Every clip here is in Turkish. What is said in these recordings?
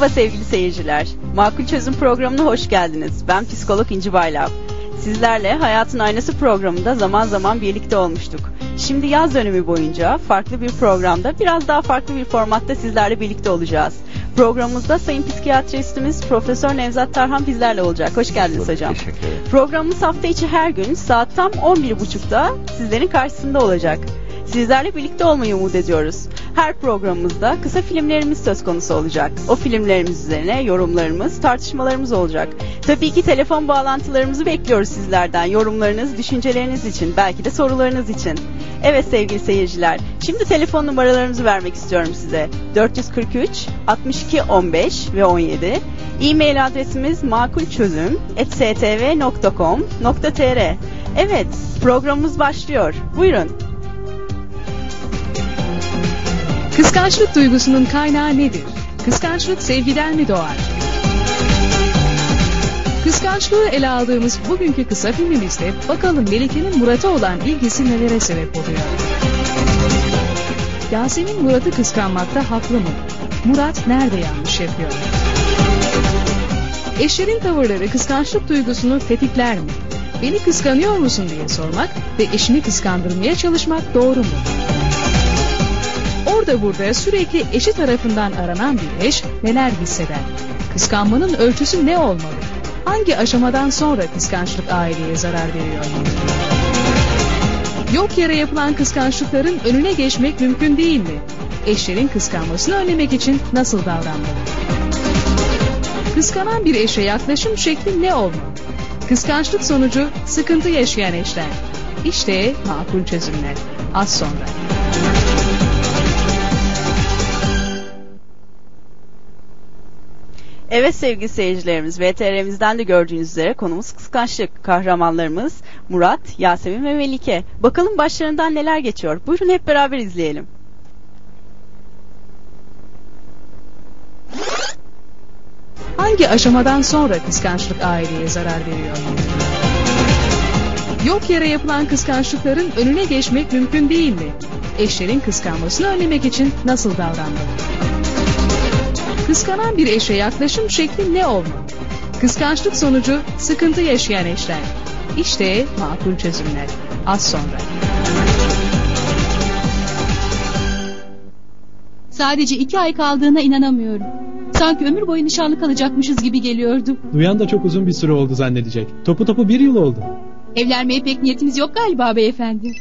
Merhaba sevgili seyirciler. Makul Çözüm programına hoş geldiniz. Ben psikolog İnci Baylav. Sizlerle Hayatın Aynası programında zaman zaman birlikte olmuştuk. Şimdi yaz dönemi boyunca farklı bir programda biraz daha farklı bir formatta sizlerle birlikte olacağız. Programımızda Sayın Psikiyatristimiz Profesör Nevzat Tarhan bizlerle olacak. Hoş geldiniz hocam. Teşekkür ederim. Programımız hafta içi her gün saat tam 11.30'da sizlerin karşısında olacak. Sizlerle birlikte olmayı umut ediyoruz. Her programımızda kısa filmlerimiz söz konusu olacak. O filmlerimiz üzerine yorumlarımız, tartışmalarımız olacak. Tabii ki telefon bağlantılarımızı bekliyoruz sizlerden. Yorumlarınız, düşünceleriniz için, belki de sorularınız için. Evet sevgili seyirciler, şimdi telefon numaralarımızı vermek istiyorum size. 443 62 15 ve 17. E-mail adresimiz makulçözüm@stv.com.tr. Evet, programımız başlıyor. Buyurun. Kıskançlık duygusunun kaynağı nedir? Kıskançlık sevgiden mi doğar? Kıskançlığı ele aldığımız bugünkü kısa filmimizde bakalım Melike'nin Murat'a olan ilgisi nelere sebep oluyor? Yasemin Murat'ı kıskanmakta haklı mı? Murat nerede yanlış yapıyor? Eşlerin tavırları kıskançlık duygusunu tetikler mi? Beni kıskanıyor musun diye sormak ve eşini kıskandırmaya çalışmak doğru mu? Orada burada sürekli eşi tarafından aranan bir eş neler hisseder? Kıskanmanın ölçüsü ne olmalı? Hangi aşamadan sonra kıskançlık aileye zarar veriyor? Yok yere yapılan kıskançlıkların önüne geçmek mümkün değil mi? Eşlerin kıskanmasını önlemek için nasıl davranmalı? Kıskanan bir eşe yaklaşım şekli ne olmalı? Kıskançlık sonucu sıkıntı yaşayan eşler. İşte makul çözümler. Az sonra. Evet sevgili seyircilerimiz, VTR'mizden de gördüğünüz üzere konumuz kıskançlık. Kahramanlarımız Murat, Yasemin ve Melike. Bakalım başlarından neler geçiyor. Buyurun hep beraber izleyelim. Hangi aşamadan sonra kıskançlık aileye zarar veriyor? Yok yere yapılan kıskançlıkların önüne geçmek mümkün değil mi? Eşlerin kıskanmasını önlemek için nasıl davranmalı? Kıskanan bir eşe yaklaşım şekli ne olmalı? Kıskançlık sonucu sıkıntı yaşayan eşler. İşte makul çözümler. Az sonra. Sadece iki ay kaldığına inanamıyorum. Sanki ömür boyu nişanlı kalacakmışız gibi geliyordu. Duyan da çok uzun bir süre oldu zannedecek. Topu topu bir yıl oldu. Evlenmeye pek niyetiniz yok galiba beyefendi.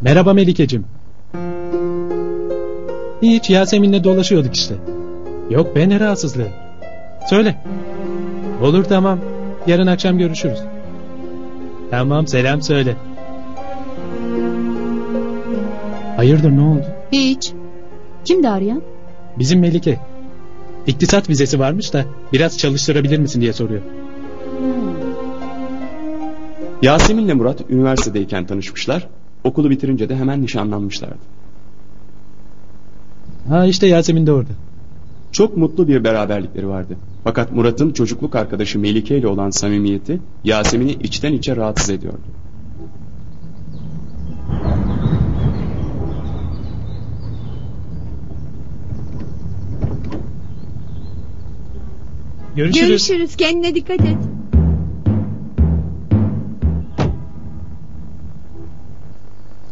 Merhaba Melikeciğim. Hiç Yasemin'le dolaşıyorduk işte. Yok be ne rahatsızlığı. Söyle. Olur tamam. Yarın akşam görüşürüz. Tamam selam söyle. Hayırdır ne oldu? Hiç. Kimdi arayan? Bizim Melike. İktisat vizesi varmış da biraz çalıştırabilir misin diye soruyor. Yasemin'le Murat üniversitedeyken tanışmışlar. Okulu bitirince de hemen nişanlanmışlardı. Ha işte Yasemin de orada. Çok mutlu bir beraberlikleri vardı. Fakat Murat'ın çocukluk arkadaşı Melike ile olan samimiyeti Yasemin'i içten içe rahatsız ediyordu. Görüşürüz. Görüşürüz. Kendine dikkat et.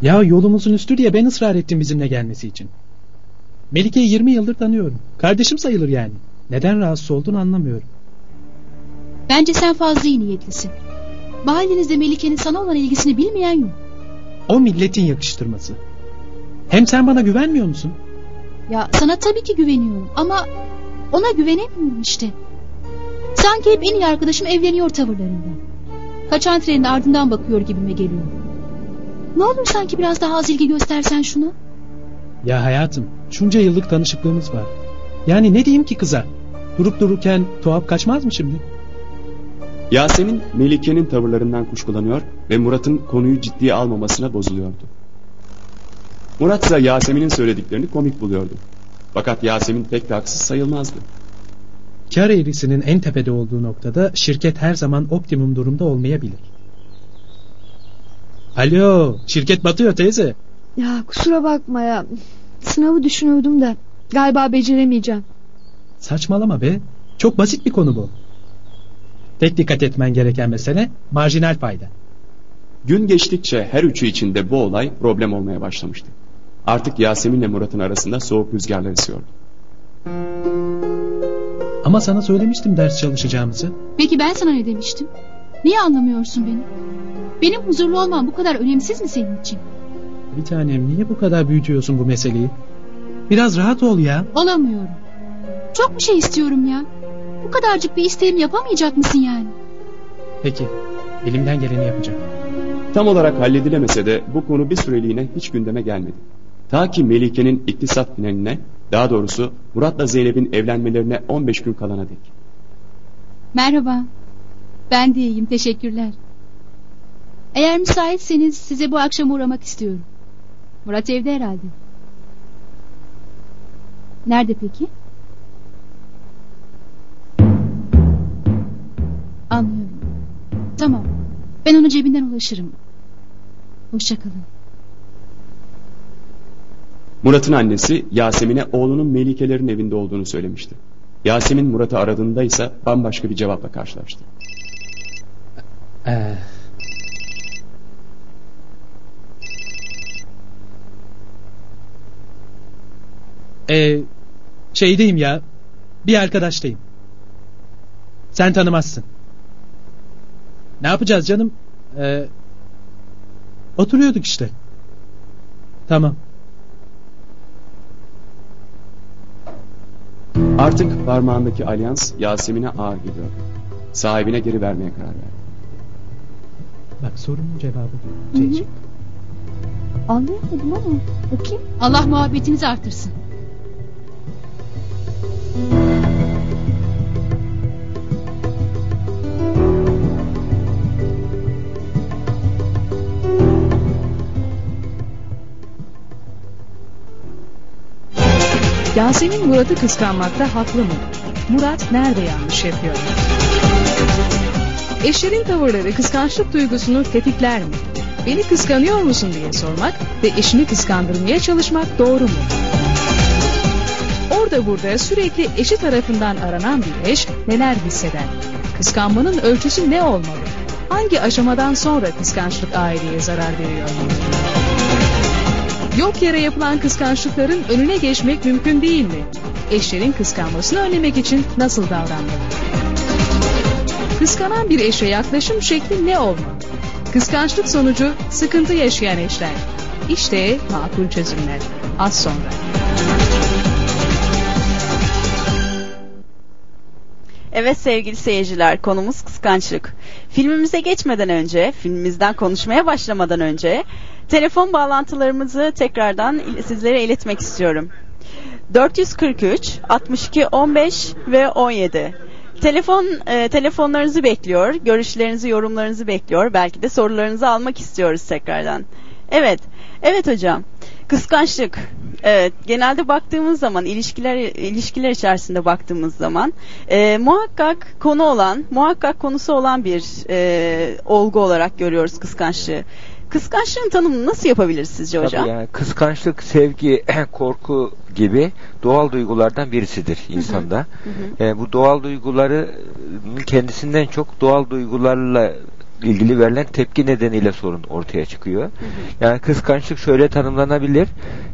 Ya yolumuzun üstü diye ben ısrar ettim bizimle gelmesi için. Melike'yi 20 yıldır tanıyorum. Kardeşim sayılır yani. Neden rahatsız olduğunu anlamıyorum. Bence sen fazla iyi niyetlisin. Mahallenizde Melike'nin sana olan ilgisini bilmeyen yok. O milletin yakıştırması. Hem sen bana güvenmiyor musun? Ya sana tabii ki güveniyorum ama ona güvenemiyorum işte. Sanki hep en iyi arkadaşım evleniyor tavırlarından. Kaçan trenin ardından bakıyor gibime geliyor. Ne olur sanki biraz daha az ilgi göstersen şuna. Ya hayatım, şunca yıllık tanışıklığımız var. Yani ne diyeyim ki kıza? Durup dururken tuhaf kaçmaz mı şimdi? Yasemin Melike'nin tavırlarından kuşkulanıyor ve Murat'ın konuyu ciddiye almamasına bozuluyordu. Murat ise Yasemin'in söylediklerini komik buluyordu. Fakat Yasemin pek de haksız sayılmazdı. Kar eğrisinin en tepede olduğu noktada şirket her zaman optimum durumda olmayabilir. Alo, şirket batıyor teyze. Ya kusura bakma ya. Sınavı düşünüyordum da galiba beceremeyeceğim. Saçmalama be. Çok basit bir konu bu. Tek dikkat etmen gereken mesele marjinal fayda. Gün geçtikçe her üçü için de bu olay problem olmaya başlamıştı. Artık Yasemin'le Murat'ın arasında soğuk rüzgarlar esiyordu. Ama sana söylemiştim ders çalışacağımızı. Peki ben sana ne demiştim? Niye anlamıyorsun beni? Benim huzurlu olmam bu kadar önemsiz mi senin için? Bir tanem niye bu kadar büyütüyorsun bu meseleyi? Biraz rahat ol ya. Olamıyorum. Çok bir şey istiyorum ya. Bu kadarcık bir isteğimi yapamayacak mısın yani? Peki. Elimden geleni yapacağım. Tam olarak halledilemese de bu konu bir süreliğine hiç gündeme gelmedi. Ta ki Melike'nin iktisat finaline, daha doğrusu Murat'la Zeynep'in evlenmelerine 15 gün kalana dek. Merhaba. Ben de iyiyim teşekkürler. Eğer müsaitseniz size bu akşam uğramak istiyorum. Murat evde herhalde. Nerede peki? Anlıyorum. Tamam. Ben ona cebinden ulaşırım. Hoşçakalın. Murat'ın annesi Yasemin'e oğlunun Melike'lerin evinde olduğunu söylemişti. Yasemin Murat'ı aradığında ise bambaşka bir cevapla karşılaştı. Ee, Ee, şeydeyim ya. Bir arkadaştayım. Sen tanımazsın. Ne yapacağız canım? Ee, oturuyorduk işte. Tamam. Artık parmağındaki alyans Yasemin'e ağır geliyor. Sahibine geri vermeye karar verdi. Bak sorunun cevabı. Hı hı. Ceyciğim. Anlayamadım ama bakayım. Allah muhabbetinizi artırsın. Yasemin Murat'ı kıskanmakta haklı mı? Murat nerede yanlış yapıyor? Eşlerin tavırları kıskançlık duygusunu tetikler mi? Beni kıskanıyor musun diye sormak ve eşini kıskandırmaya çalışmak doğru mu? Orada burada sürekli eşi tarafından aranan bir eş neler hisseder? Kıskanmanın ölçüsü ne olmalı? Hangi aşamadan sonra kıskançlık aileye zarar veriyor? Yok yere yapılan kıskançlıkların önüne geçmek mümkün değil mi? Eşlerin kıskanmasını önlemek için nasıl davranmalı? Kıskanan bir eşe yaklaşım şekli ne olmalı? Kıskançlık sonucu sıkıntı yaşayan eşler. İşte makul çözümler. Az sonra. Evet sevgili seyirciler konumuz kıskançlık. Filmimize geçmeden önce, filmimizden konuşmaya başlamadan önce telefon bağlantılarımızı tekrardan sizlere iletmek istiyorum. 443 62 15 ve 17. Telefon e, telefonlarınızı bekliyor, görüşlerinizi, yorumlarınızı bekliyor. Belki de sorularınızı almak istiyoruz tekrardan. Evet, evet hocam. Kıskançlık. Evet, genelde baktığımız zaman ilişkiler ilişkiler içerisinde baktığımız zaman e, muhakkak konu olan, muhakkak konusu olan bir e, olgu olarak görüyoruz kıskançlığı. Kıskançlığın tanımını nasıl yapabiliriz sizce hocam? Tabii yani kıskançlık, sevgi, korku gibi doğal duygulardan birisidir insanda. Hı hı. E, bu doğal duyguları kendisinden çok doğal duygularla ilgili verilen tepki nedeniyle sorun ortaya çıkıyor. Yani kıskançlık şöyle tanımlanabilir.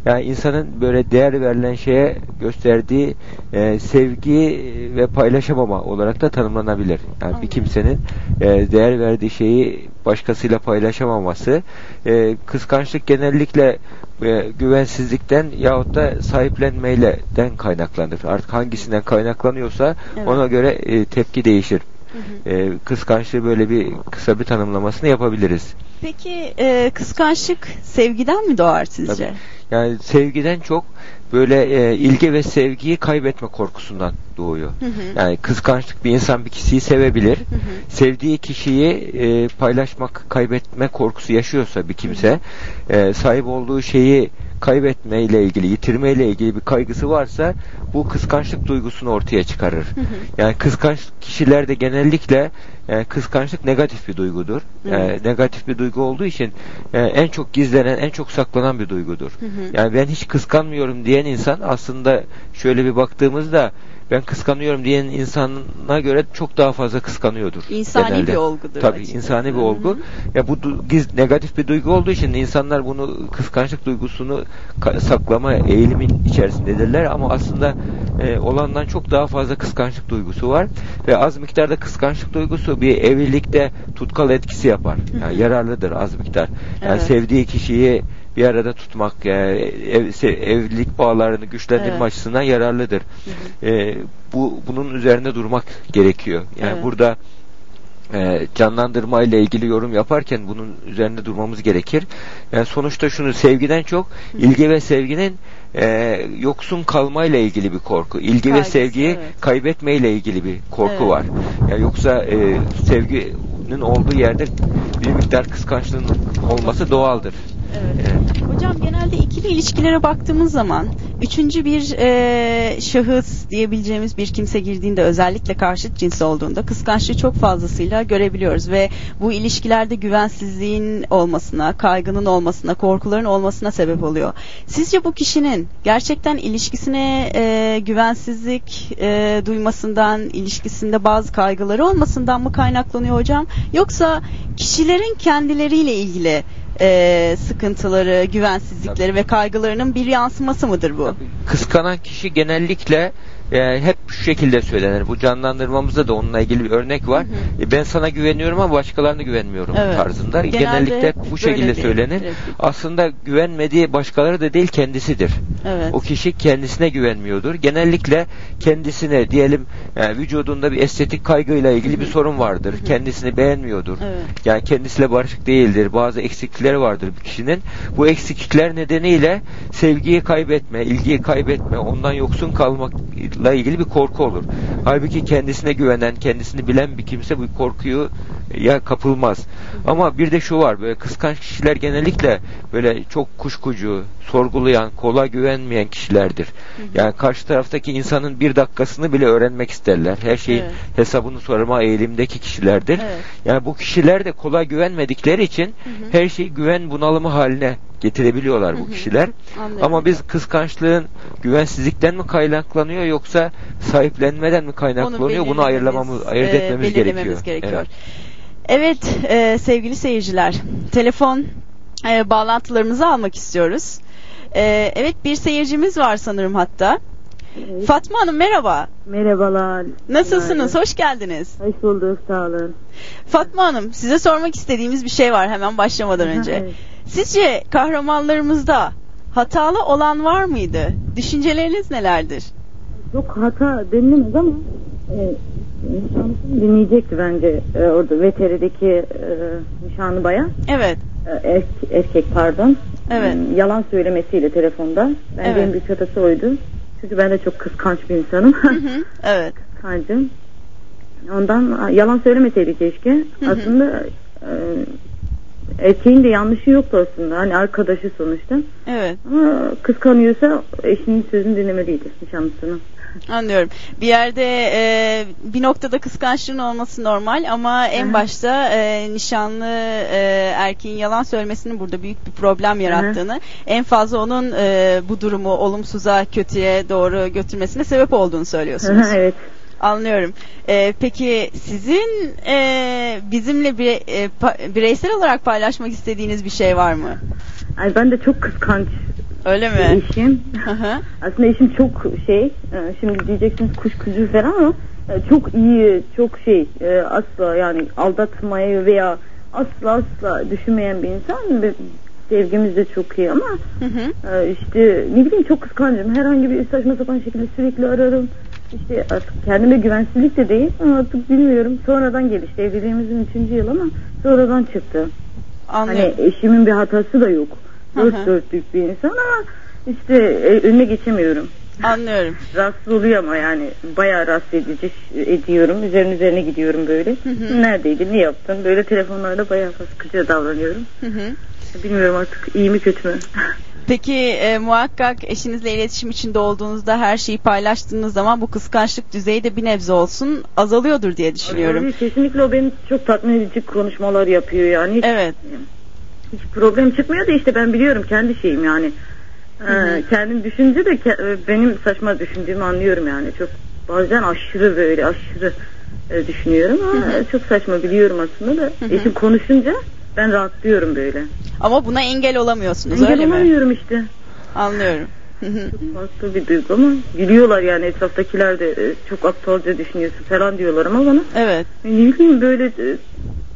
Yani insanın böyle değer verilen şeye gösterdiği e, sevgi ve paylaşamama olarak da tanımlanabilir. Yani bir kimsenin e, değer verdiği şeyi başkasıyla paylaşamaması e, kıskançlık genellikle e, güvensizlikten yahut da sahiplenmeyle den kaynaklanır. Artık hangisinden kaynaklanıyorsa Evet. ona göre e, tepki değişir. E, kıskançlığı böyle bir kısa bir tanımlamasını yapabiliriz. Peki e, kıskançlık sevgiden mi doğar sizce? Tabii. Yani sevgiden çok böyle e, ilgi ve sevgiyi kaybetme korkusundan doğuyor. Hı hı. Yani kıskançlık bir insan bir kişiyi sevebilir. Hı hı. Sevdiği kişiyi e, paylaşmak, kaybetme korkusu yaşıyorsa bir kimse e, sahip olduğu şeyi kaybetme ile ilgili, yitirme ile ilgili bir kaygısı varsa bu kıskançlık duygusunu ortaya çıkarır. Yani kıskanç kişilerde genellikle e, kıskançlık negatif bir duygudur. E, negatif bir duygu olduğu için e, en çok gizlenen, en çok saklanan bir duygudur. Yani ben hiç kıskanmıyorum diyen insan aslında şöyle bir baktığımızda ben kıskanıyorum diyen insana göre çok daha fazla kıskanıyordur. İnsani genelde. bir olgudur Tabii açıkçası. insani bir Hı hı. olgu. Ya bu giz, negatif bir duygu olduğu için insanlar bunu kıskançlık duygusunu saklama eğilimin içerisindedirler ama aslında e, olandan çok daha fazla kıskançlık duygusu var ve az miktarda kıskançlık duygusu bir evlilikte tutkal etkisi yapar. Yani yararlıdır az miktar. Yani Evet. sevdiği kişiyi bir arada tutmak, yani ev, evlilik bağlarını güçlendirme Evet. açısından yararlıdır. E, bu bunun üzerinde durmak gerekiyor. Yani Evet. burada e, canlandırma ile ilgili yorum yaparken bunun üzerinde durmamız gerekir. Yani sonuçta şunu sevgiden çok ilgi ve sevginin e, yoksun kalma ile ilgili bir korku. İlgi ve Kaygısı, sevgiyi evet. kaybetme ile ilgili bir korku Evet. var. Yani yoksa e, sevginin olduğu yerde bir miktar kıskançlığın olması doğaldır. Evet. Hocam genelde ikili ilişkilere baktığımız zaman üçüncü bir e, şahıs diyebileceğimiz bir kimse girdiğinde özellikle karşıt cins olduğunda kıskançlığı çok fazlasıyla görebiliyoruz ve bu ilişkilerde güvensizliğin olmasına, kaygının olmasına, korkuların olmasına sebep oluyor. Sizce bu kişinin gerçekten ilişkisine e, güvensizlik e, duymasından, ilişkisinde bazı kaygıları olmasından mı kaynaklanıyor hocam? Yoksa kişilerin kendileriyle ilgili e, sıkıntıları, güvensizlikleri ve kaygılarının bir yansıması mıdır bu? Kıskanan kişi genellikle e, hep şu şekilde söylenir. Bu canlandırmamızda da onunla ilgili bir örnek var. E, ben sana güveniyorum ama başkalarına güvenmiyorum Evet. tarzında. Genelde Genellikle bu şekilde söylenir. replik. Aslında güvenmediği başkaları da değil kendisidir. Evet. O kişi kendisine güvenmiyordur. Genellikle kendisine diyelim e, vücudunda bir estetik kaygıyla ilgili bir sorun vardır. Kendisini beğenmiyordur. Evet. Yani kendisiyle barışık değildir. Bazı eksiklikleri vardır bir kişinin. Bu eksiklikler nedeniyle sevgiyi kaybetme, ilgiyi kaybetme, ondan yoksun kalmakla ilgili bir korku olur. Halbuki kendisine güvenen, kendisini bilen bir kimse bu korkuyu ya kapılmaz. Ama bir de şu var böyle kıskanç kişiler genellikle böyle çok kuşkucu, sorgulayan, kolay güvenmeyen kişilerdir. Yani karşı taraftaki insanın bir dakikasını bile öğrenmek isterler. Her şeyin Evet. hesabını sorma eğilimdeki kişilerdir. Evet. Yani bu kişiler de kolay güvenmedikleri için her şeyi güven bunalımı haline getirebiliyorlar bu kişiler. Ama biz kıskançlığın güvensizlikten mi kaynaklanıyor yoksa sahiplenmeden mi kaynaklanıyor? Bunu ayırlamamız, ayırt e, etmemiz belirlememiz gerekiyor. gerekiyor. Evet, e, sevgili seyirciler, telefon e, bağlantılarımızı almak istiyoruz. E, evet, bir seyircimiz var sanırım hatta. Fatma Hanım merhaba. Merhabalar. Nasılsınız? Hoş geldiniz. Hoş bulduk, sağ olun. Fatma Hanım, size sormak istediğimiz bir şey var hemen başlamadan önce. evet. Sizce kahramanlarımızda hatalı olan var mıydı? Düşünceleriniz nelerdir? Çok hata denilemez ama e, nişanlısını dinleyecekti bence e, orada VTR'deki e, nişanlı bayan. Evet. E, erk- erkek pardon. Evet. Hmm, Yalan söylemesiyle telefonda. Bence Evet. en büyük hatası oydu. Çünkü ben de çok kıskanç bir insanım. Hı hı, evet. Kıskancım. Ondan yalan söylemeseydi keşke. hı. Aslında e, erkeğin de yanlışı yoktu aslında. Hani arkadaşı sonuçta. Evet. Ama kıskanıyorsa eşinin sözünü dinlemeliydi nişanlısının. Anlıyorum. Bir yerde e, bir noktada kıskançlığın olması normal ama en Hı hı. başta e, nişanlı e, erkeğin yalan söylemesinin burada büyük bir problem yarattığını, en fazla onun e, bu durumu olumsuza, kötüye doğru götürmesine sebep olduğunu söylüyorsunuz. evet. Anlıyorum. E, peki sizin e, bizimle bir, e, pa- bireysel olarak paylaşmak istediğiniz bir şey var mı? Ay ben de çok kıskanç Öyle mi? eşim. Aslında eşim çok şey, e, şimdi diyeceksiniz kuşkucu falan ama e, çok iyi, çok şey, e, asla yani aldatmayı veya asla asla düşünmeyen bir insan ve sevgimiz de çok iyi ama Hı hı. işte ne bileyim çok kıskancım. Herhangi bir saçma sapan şekilde sürekli ararım. İşte artık kendime güvensizlik de değil artık bilmiyorum. Sonradan gelişti. Evliliğimizin üçüncü yıl ama sonradan çıktı. Hani Anlıyorum. eşimin bir hatası da yok. Hı hı. Dört dörtlük bir insan ama işte e, önüne geçemiyorum. Anlıyorum. Rahatsız oluyor ama yani bayağı rahatsız edici ediyorum. Üzerine üzerine gidiyorum böyle. hı. Neredeydi, ne yaptın? Böyle telefonlarda bayağı sıkıcı davranıyorum. Hı hı. Bilmiyorum artık iyi mi kötü mü? Peki e, muhakkak eşinizle iletişim içinde olduğunuzda her şeyi paylaştığınız zaman bu kıskançlık düzeyi de bir nebze olsun azalıyordur diye düşünüyorum. Öyle, kesinlikle o beni çok tatmin edici konuşmalar yapıyor yani. Hiç, Evet. Hiç problem çıkmıyor da işte ben biliyorum kendi şeyim yani. Ee, kendim düşünce de ke- e, benim saçma düşündüğümü anlıyorum yani. Çok bazen aşırı böyle aşırı e, düşünüyorum ama çok saçma biliyorum aslında da. Eşim konuşunca ben rahatlıyorum böyle. Ama buna engel olamıyorsunuz Engel öyle mi? olamıyorum işte. Anlıyorum. Hı. Farklı bir duygu ama gülüyorlar yani etraftakiler de e, çok aptalca düşünüyorsun falan diyorlar ama bana evet. ne bileyim böyle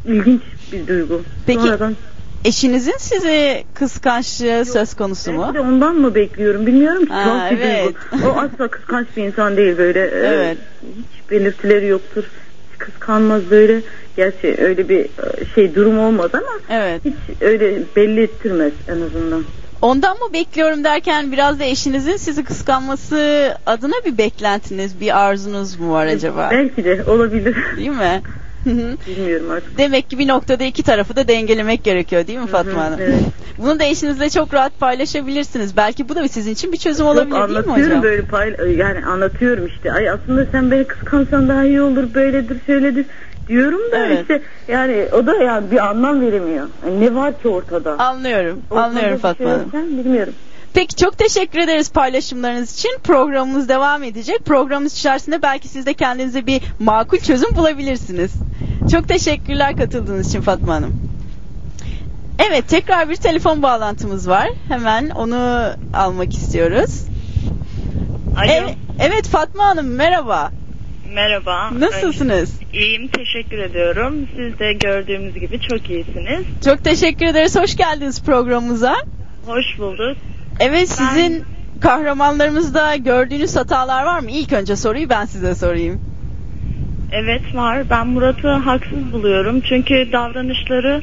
ilginç bir duygu. Peki, Sonradan Eşinizin sizi kıskançlığı söz konusu mu? belki de ondan mı bekliyorum bilmiyorum ki Aa, tuhaf bir evet. duygu. O asla kıskanç bir insan değil böyle. e, Evet. Hiç belirtileri yoktur. Hiç kıskanmaz böyle. Gerçi öyle bir e, şey durum olmaz ama Evet. hiç öyle belli ettirmez en azından. Ondan mı bekliyorum derken biraz da eşinizin sizi kıskanması adına bir beklentiniz, bir arzunuz mu var acaba? Belki de olabilir. Değil mi? Bilmiyorum artık. Demek ki bir noktada iki tarafı da dengelemek gerekiyor değil mi Fatma Hanım? evet. Bunu da eşinizle çok rahat paylaşabilirsiniz. Belki bu da sizin için bir çözüm Yok, olabilir değil mi anlatıyorum hocam? böyle pay yani anlatıyorum işte. Ay aslında sen beni kıskansan daha iyi olur böyledir şöyledir diyorum da Evet. işte yani o da yani bir anlam veremiyor. Yani ne var ki ortada? Anlıyorum. Ortada Anlıyorum bir Fatma şey Hanım. yokken bilmiyorum. Peki çok teşekkür ederiz paylaşımlarınız için. Programımız devam edecek. Programımız içerisinde belki siz de kendinize bir makul çözüm bulabilirsiniz. Çok teşekkürler katıldığınız için Fatma Hanım. Evet tekrar bir telefon bağlantımız var. Hemen onu almak istiyoruz. Alo. Evet, evet Fatma Hanım merhaba. Merhaba. Nasılsınız? İyiyim, teşekkür ediyorum. Siz de gördüğümüz gibi çok iyisiniz. Çok teşekkür ederiz. Hoş geldiniz programımıza. Hoş bulduk. Evet sizin kahramanlarımızda gördüğünüz hatalar var mı? İlk önce soruyu ben size sorayım. Evet var. Ben Murat'ı haksız buluyorum. Çünkü davranışları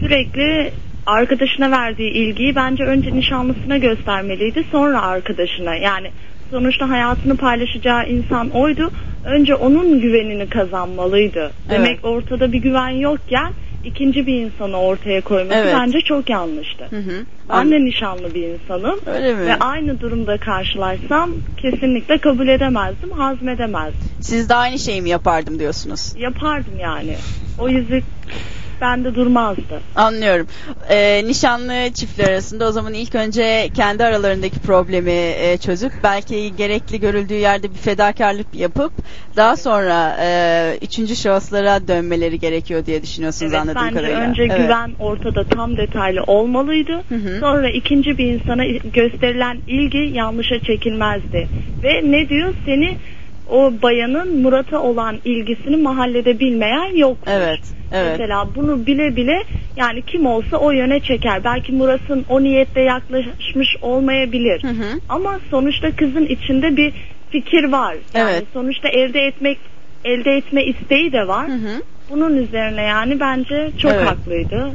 sürekli arkadaşına verdiği ilgiyi bence önce nişanlısına göstermeliydi. Sonra arkadaşına. Yani sonuçta hayatını paylaşacağı insan oydu. Önce onun güvenini kazanmalıydı. Demek ortada bir güven yokken ikinci bir insanı ortaya koyması Evet. bence çok yanlıştı. Hı hı. Ben de nişanlı bir insanım. Öyle mi? Ve aynı durumda karşılaşsam kesinlikle kabul edemezdim, hazmedemezdim. Siz de aynı şeyi mi yapardım diyorsunuz? Yapardım yani. O yüzük bende durmazdı. Anlıyorum. Ee, nişanlı çiftler arasında o zaman ilk önce kendi aralarındaki problemi e, çözüp belki gerekli görüldüğü yerde bir fedakarlık yapıp daha sonra e, üçüncü şahıslara dönmeleri gerekiyor diye düşünüyorsunuz Evet, anladığım bence kadarıyla. önce Evet. güven ortada tam detaylı olmalıydı. Hı hı. Sonra ikinci bir insana gösterilen ilgi yanlışa çekilmezdi. Ve ne diyor? Seni o bayanın Murat'a olan ilgisini mahallede bilmeyen yok. Evet. Evet. Mesela bunu bile bile yani kim olsa o yöne çeker. Belki Murat'ın o niyette yaklaşmış olmayabilir. Hı hı. Ama sonuçta kızın içinde bir fikir var. Yani Evet. sonuçta elde etmek elde etme isteği de var. Hı hı. Bunun üzerine yani bence çok Evet. haklıydı.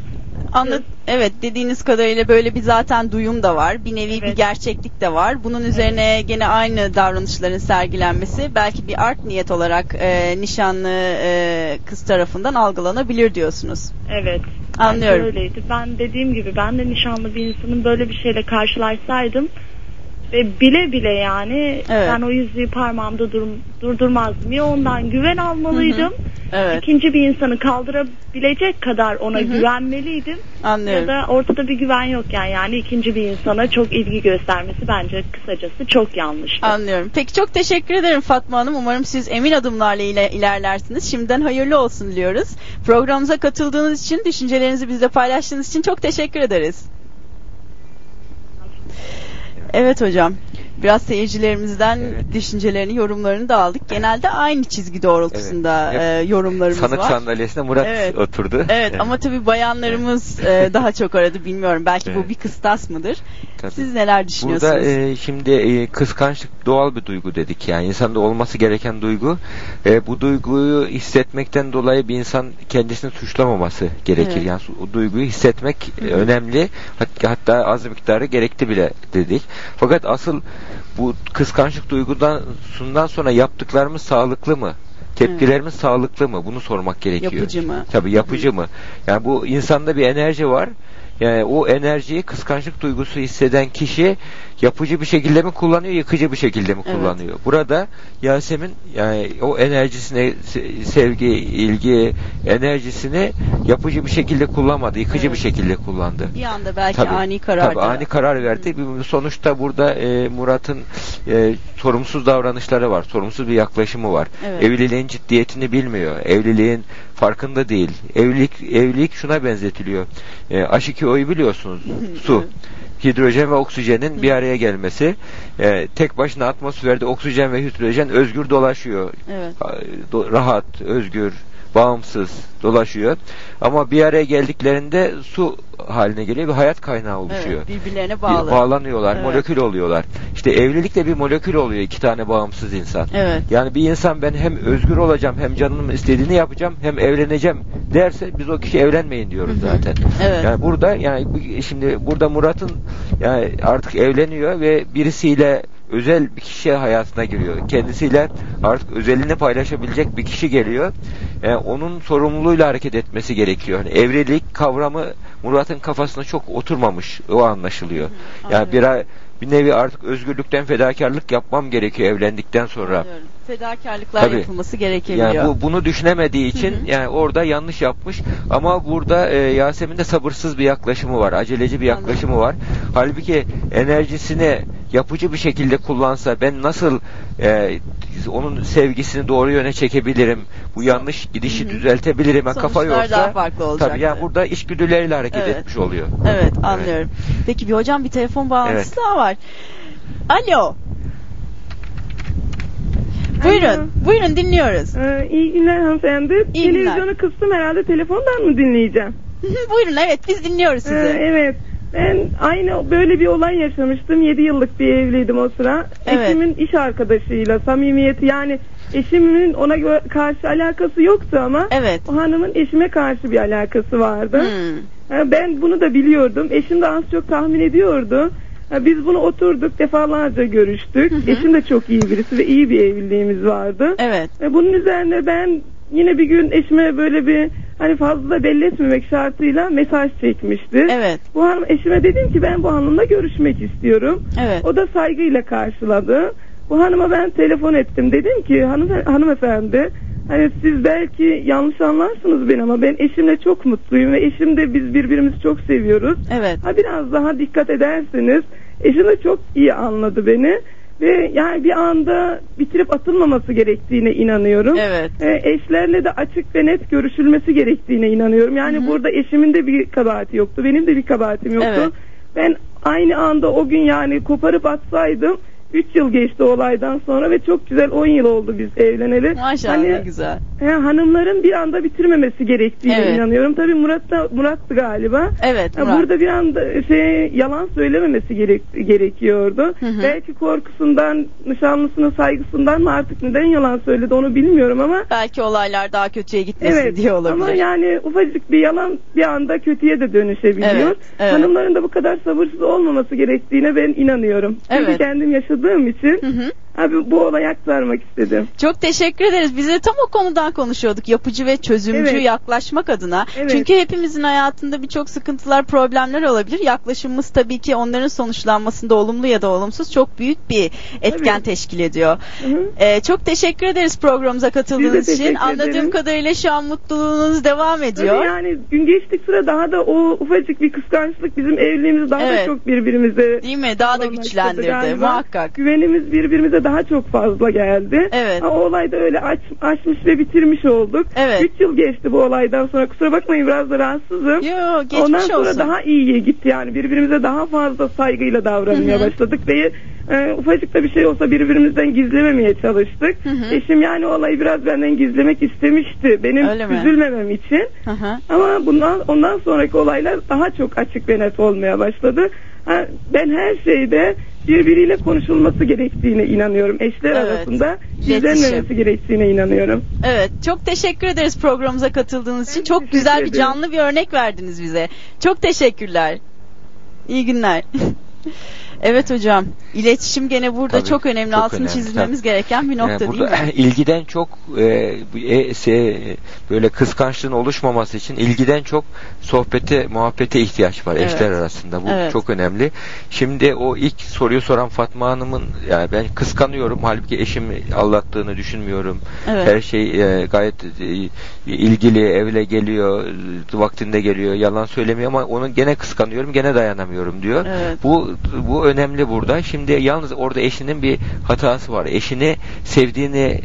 Anla- evet dediğiniz kadarıyla böyle bir zaten duyum da var. Bir nevi bir Evet. gerçeklik de var. Bunun üzerine gene aynı davranışların sergilenmesi belki bir art niyet olarak e, nişanlı e, kız tarafından algılanabilir diyorsunuz. Evet. Anlıyorum. Bence öyleydi. Ben dediğim gibi ben de nişanlı bir insanın böyle bir şeyle karşılaşsaydım ve bile bile yani Evet. ben o yüzüğü parmağımda dur, durdurmazdım. Ya ondan güven almalıydım. Evet. İkinci bir insanı kaldırabilecek kadar ona güvenmeliydim. Anlıyorum. Ya da ortada bir güven yokken yani ikinci bir insana çok ilgi göstermesi bence kısacası çok yanlıştı. Anlıyorum. Peki çok teşekkür ederim Fatma Hanım. Umarım siz emin adımlarla ile ilerlersiniz. Şimdiden hayırlı olsun diliyoruz. Programımıza katıldığınız için, düşüncelerinizi bizle paylaştığınız için çok teşekkür ederiz. Evet hocam. Biraz seyircilerimizden Evet. düşüncelerini, yorumlarını da aldık. Genelde aynı çizgi doğrultusunda Evet. e, yorumlarımız Sanık var. sandalyesine Murat Evet. oturdu. Evet ama tabii bayanlarımız e, daha çok aradı bilmiyorum. Belki bu Evet. bir kıstas mıdır? Tabii. Siz neler düşünüyorsunuz? Burada e, şimdi e, kıskançlık doğal bir duygu dedik yani insanda olması gereken duygu. E, bu duyguyu hissetmekten dolayı bir insan kendisini suçlamaması gerekir. Evet. Yani o duyguyu hissetmek e, önemli. Hatta, hatta az miktarı gerekli bile dedik. Fakat asıl bu kıskançlık duygudan sundan sonra yaptıklarımız sağlıklı mı? Tepkilerimiz sağlıklı mı? Bunu sormak gerekiyor. Yapıcı mı? Tabii yapıcı mı? Yani bu insanda bir enerji var. Yani o enerjiyi kıskançlık duygusu hisseden kişi yapıcı bir şekilde mi kullanıyor, yıkıcı bir şekilde mi Evet. kullanıyor? Burada Yasemin yani o enerjisine se- sevgi, ilgi, enerjisini yapıcı bir şekilde kullanmadı, yıkıcı Evet. bir şekilde kullandı. Bir anda belki Tabii, ani karar tabii, ani karar verdi. Bir- Sonuçta burada e, Murat'ın e, sorumsuz davranışları var. Sorumsuz bir yaklaşımı var. Evet. Evliliğin ciddiyetini bilmiyor. Evliliğin farkında değil. Evlilik evlilik şuna benzetiliyor. E, H2O'yu biliyorsunuz. Su. Hidrojen ve oksijenin bir araya gelmesi. E, tek başına atmosferde oksijen ve hidrojen özgür dolaşıyor. Evet. Rahat, özgür, bağımsız dolaşıyor. Ama bir araya geldiklerinde su haline geliyor ve hayat kaynağı oluşuyor. Evet, birbirlerine Bir- bağlı. Bağlanıyorlar, Evet. molekül oluyorlar. İşte evlilik de bir molekül oluyor iki tane bağımsız insan. Evet. Yani bir insan ben hem özgür olacağım hem canımın istediğini yapacağım hem evleneceğim derse biz o kişi evlenmeyin diyoruz Hı hı. zaten. Evet. Yani burada yani şimdi burada Murat'ın yani artık evleniyor ve birisiyle özel bir kişi hayatına giriyor. Kendisiyle artık özelliğini paylaşabilecek bir kişi geliyor. Yani onun sorumluluğuyla hareket etmesi gerekiyor. Yani evlilik kavramı Murat'ın kafasına çok oturmamış. O anlaşılıyor. Yani bir bir nevi artık özgürlükten fedakarlık yapmam gerekiyor evlendikten sonra. Anlıyorum. Fedakarlıklar Tabii. yapılması gerekebiliyor. Yani bu bunu düşünemediği için Hı hı. yani orada yanlış yapmış ama burada e, Yasemin'de sabırsız bir yaklaşımı var, aceleci bir Anladım. yaklaşımı var. Halbuki enerjisini yapıcı bir şekilde kullansa ben nasıl e, onun sevgisini doğru yöne çekebilirim, bu yanlış gidişi Hı hı. düzeltebilirim, kafa Sonuçlar yorsa daha farklı olacak. tabii yani burada içgüdüleriyle hareket Evet. etmiş oluyor. Evet anlıyorum. Peki bir hocam bir telefon bağlantısı Evet. daha var. Alo. Buyurun. Buyurun dinliyoruz. Ee, iyi günler hanımefendi. İyi Televizyonu günler. kıstım herhalde telefondan mı dinleyeceğim? Buyurun evet biz dinliyoruz sizi. Ee, evet. Ben aynı böyle bir olay yaşamıştım. 7 yıllık bir evliydim o sıra. Evet. Eşimin iş arkadaşıyla samimiyeti yani eşimin ona karşı alakası yoktu ama Evet. o hanımın eşime karşı bir alakası vardı. Hmm. Ben bunu da biliyordum. Eşim de az çok tahmin ediyordu. Biz bunu oturduk defalarca görüştük. Hı hı. Eşim de çok iyi birisi ve iyi bir evliliğimiz vardı. Evet. Ve bunun üzerine ben yine bir gün eşime böyle bir hani fazla belli etmemek şartıyla mesaj çekmişti. Evet. Bu hanım eşime dedim ki ben bu hanımla görüşmek istiyorum. Evet. O da saygıyla karşıladı. Bu hanıma ben telefon ettim. Dedim ki hanım, hanımefendi hani siz belki yanlış anlarsınız beni ama ben eşimle çok mutluyum ve eşim de biz birbirimizi çok seviyoruz. Evet. Ha biraz daha dikkat ederseniz eşim de çok iyi anladı beni ve yani bir anda bitirip atılmaması gerektiğine inanıyorum. Evet. E, eşlerle de açık ve net görüşülmesi gerektiğine inanıyorum. Yani Hı hı. burada eşimin de bir kabahati yoktu. Benim de bir kabahatim yoktu. Evet. Ben aynı anda o gün yani koparıp atsaydım 3 yıl geçti olaydan sonra ve çok güzel 10 yıl oldu biz evleneli. Maşallah Hani, ne güzel. he, hanımların bir anda bitirmemesi gerektiğine Evet. inanıyorum. Tabii Murat da Murat'tı galiba. Evet Murat. Burada bir anda şey yalan söylememesi gerek, gerekiyordu. Hı hı. Belki korkusundan, nişanlısının saygısından mı artık neden yalan söyledi onu bilmiyorum ama Belki olaylar daha kötüye gitmesin Evet diye olabilir. ama yani ufacık bir yalan bir anda kötüye de dönüşebiliyor. Evet, evet. Hanımların da bu kadar sabırsız olmaması gerektiğine ben inanıyorum. Çünkü Evet. kendim yaşadığım için Hı hı. Abi bu olayı aktarmak istedim. Çok teşekkür ederiz. Biz de tam o konudan konuşuyorduk. Yapıcı ve çözümcü Evet. yaklaşmak adına. Evet. Çünkü hepimizin hayatında birçok sıkıntılar, problemler olabilir. Yaklaşımımız tabii ki onların sonuçlanmasında olumlu ya da olumsuz çok büyük bir etken Tabii. teşkil ediyor. Hı hı. Ee, çok teşekkür ederiz programımıza katıldığınız için. Anladığım ederim. kadarıyla şu an mutluluğunuz devam ediyor. Tabii yani gün geçtik sıra daha da o ufacık bir kıskançlık bizim evliliğimizi daha Evet. da çok birbirimize Değil mi? Daha da güçlendirdi muhakkak. güvenimiz birbirimize daha çok fazla geldi. Evet. Ha, o olayda öyle aç, açmış ve bitirmiş olduk. Evet. 3 yıl geçti bu olaydan sonra. Kusura bakmayın biraz da rahatsızım. Yo geçmiş Ondan sonra olsun. daha iyiye gitti yani birbirimize daha fazla saygıyla davranmaya Hı hı. başladık ve e, ufacık da bir şey olsa birbirimizden gizlememeye çalıştık. Hı hı. Eşim yani olayı biraz benden gizlemek istemişti benim Öyle mi? üzülmemem için. Hı hı. Ama bundan ondan sonraki olaylar daha çok açık ve net olmaya başladı. Ha, ben her şeyde birbiriyle konuşulması gerektiğine inanıyorum. Eşler Evet. arasında İletişim. gizlenmemesi gerektiğine inanıyorum. Evet, çok teşekkür ederiz programımıza katıldığınız için. Çok güzel bir ederim. canlı bir örnek verdiniz bize. Çok teşekkürler. İyi günler. Evet hocam. İletişim gene burada Tabii, çok önemli. çok Altını önemli, çizilmemiz gereken bir nokta Yani değil burada mi? ilgiden çok e, e, se- böyle kıskançlığın oluşmaması için ilgiden çok sohbete, muhabbete ihtiyaç var Evet. eşler arasında. Bu Evet. çok önemli. Şimdi o ilk soruyu soran Fatma Hanım'ın yani ben kıskanıyorum halbuki eşimi aldattığını düşünmüyorum. Evet. Her şey e, gayet e, ilgili evle geliyor, vaktinde geliyor, yalan söylemiyor ama onu gene kıskanıyorum, gene dayanamıyorum diyor. Evet. Bu bu önemli burada. Şimdi yalnız orada eşinin bir hatası var. Eşini sevdiğini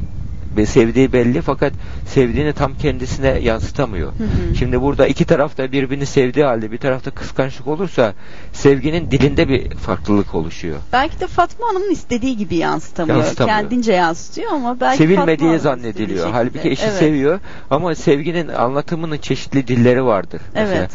ve sevdiği belli fakat sevdiğini tam kendisine yansıtamıyor. Hı hı. Şimdi burada iki taraf da birbirini sevdiği halde bir tarafta kıskançlık olursa sevginin dilinde bir farklılık oluşuyor. Belki de Fatma Hanım'ın istediği gibi yansıtamıyor. Yansıtamıyor. Kendince yansıtıyor ama belki Sevilmediği zannediliyor. Halbuki eşi Evet. seviyor ama sevginin anlatımının çeşitli dilleri vardır. Mesela d-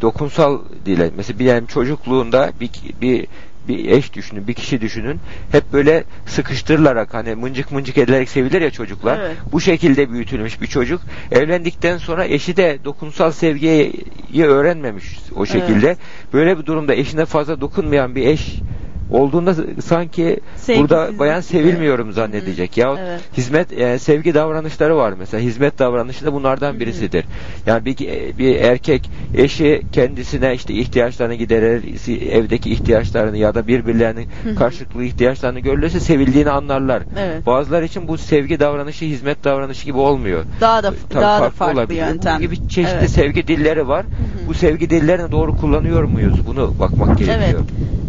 dokunsal dile. Mesela bir yani çocukluğunda bir bir bir eş düşünün, bir kişi düşünün. Hep böyle sıkıştırılarak hani mıncık mıncık edilerek sevilir ya çocuklar. Evet. Bu şekilde büyütülmüş bir çocuk. Evlendikten sonra eşi de dokunsal sevgiyi öğrenmemiş o şekilde. Böyle bir durumda eşine fazla dokunmayan bir eş olduğunda sanki burada Sevgisizlik bayan sevilmiyorum zannedecek. Ya Evet. hizmet yani sevgi davranışları var mesela. Hizmet davranışı da bunlardan birisidir. Yani bir bir erkek eşi kendisine işte ihtiyaçlarını giderir, evdeki ihtiyaçlarını ya da birbirlerinin karşılıklı ihtiyaçlarını görülürse sevildiğini anlarlar. Evet. Bazılar için bu sevgi davranışı hizmet davranışı gibi olmuyor. Daha da Tabii daha da farklı olabiliyor. yöntem. Bu gibi çeşitli Evet. sevgi dilleri var. hı. Bu sevgi dillerini doğru kullanıyor muyuz? Bunu bakmak gerekiyor. Evet.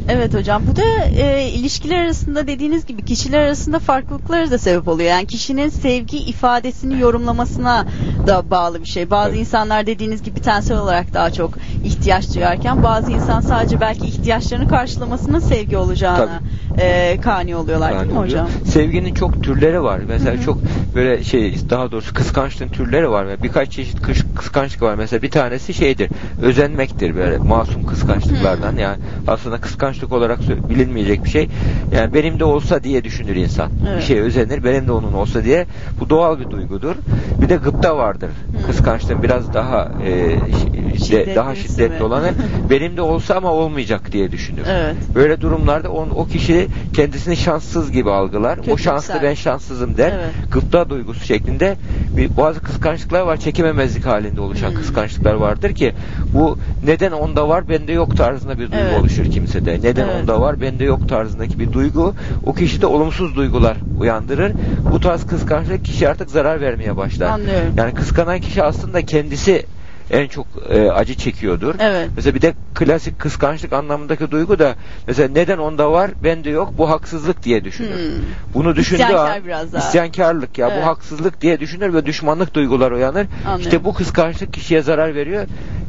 Evet hocam. Bu da e, ilişkiler arasında dediğiniz gibi kişiler arasında farklılıklara da sebep oluyor. Yani kişinin sevgi ifadesini yorumlamasına da bağlı bir şey. Bazı Evet. insanlar dediğiniz gibi tensel olarak daha çok ihtiyaç duyarken bazı insan sadece belki ihtiyaçlarını karşılamasının sevgi olacağına e, kani oluyorlar Yani değil mi oluyor. hocam? Sevginin çok türleri var. Mesela Hı hı. çok böyle şey daha doğrusu kıskançlığın türleri var. Yani birkaç çeşit kıskançlık var. Mesela bir tanesi şeydir. Özenmektir böyle masum kıskançlıklardan. Yani aslında kıskançlık olarak bilinmeyecek bir şey. Yani benim de olsa diye düşünür insan. Evet. Bir şey özenir. Benim de onun olsa diye. Bu doğal bir duygudur. Bir de gıpta vardır. Hı. Kıskançlığın biraz daha e, şi- de- Şiddetlisi daha şiddetli olanı benim de olsa ama olmayacak diye düşünür. Evet. Böyle durumlarda on, o kişi kendisini şanssız gibi algılar. O Kötümser. şanslı ben şanssızım der. Evet. Gıpta duygusu şeklinde bir, bazı kıskançlıklar var. Çekememezlik halinde oluşan Hmm. kıskançlıklar vardır ki bu neden onda var bende yok tarzında bir duygu Evet. oluşur kimsede. Neden Evet. onda var bende yok tarzındaki bir duygu o kişide olumsuz duygular uyandırır. Bu tarz kıskançlık kişi artık zarar vermeye başlar. Anlıyorum. Yani kıskanan kişi aslında kendisi en çok e, acı çekiyordur. Evet. Mesela bir de klasik kıskançlık anlamındaki duygu da mesela neden onda var bende yok bu haksızlık diye düşünür. Hmm. Bunu düşündüğü İsyankar an biraz daha. isyankarlık ya Evet. bu haksızlık diye düşünür ve düşmanlık duygular uyanır. Anlıyorum. İşte bu kıskançlık kişiye zarar veriyor.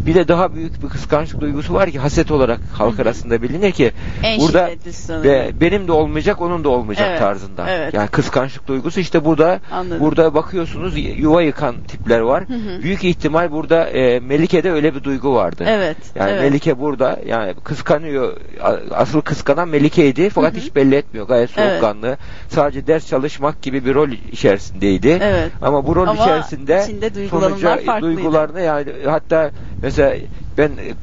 Bir de daha büyük bir kıskançlık duygusu var ki haset olarak halk arasında bilinir ki En burada ve benim de olmayacak onun da olmayacak Evet, tarzında. evet. Yani kıskançlık duygusu işte burada Anladım. burada bakıyorsunuz yuva yıkan tipler var. Hı hı. Büyük ihtimal burada e, Melike'de öyle bir duygu vardı. Evet. Yani evet. Melike burada yani kıskanıyor. Asıl kıskanan Melike'ydi fakat Hı hı. hiç belli etmiyor. Gayet Evet. soğukkanlı. Sadece ders çalışmak gibi bir rol içerisindeydi. Evet. Ama bu rol Ama içerisinde sonuca farklıydı. duygularını yani hatta mesela ben e,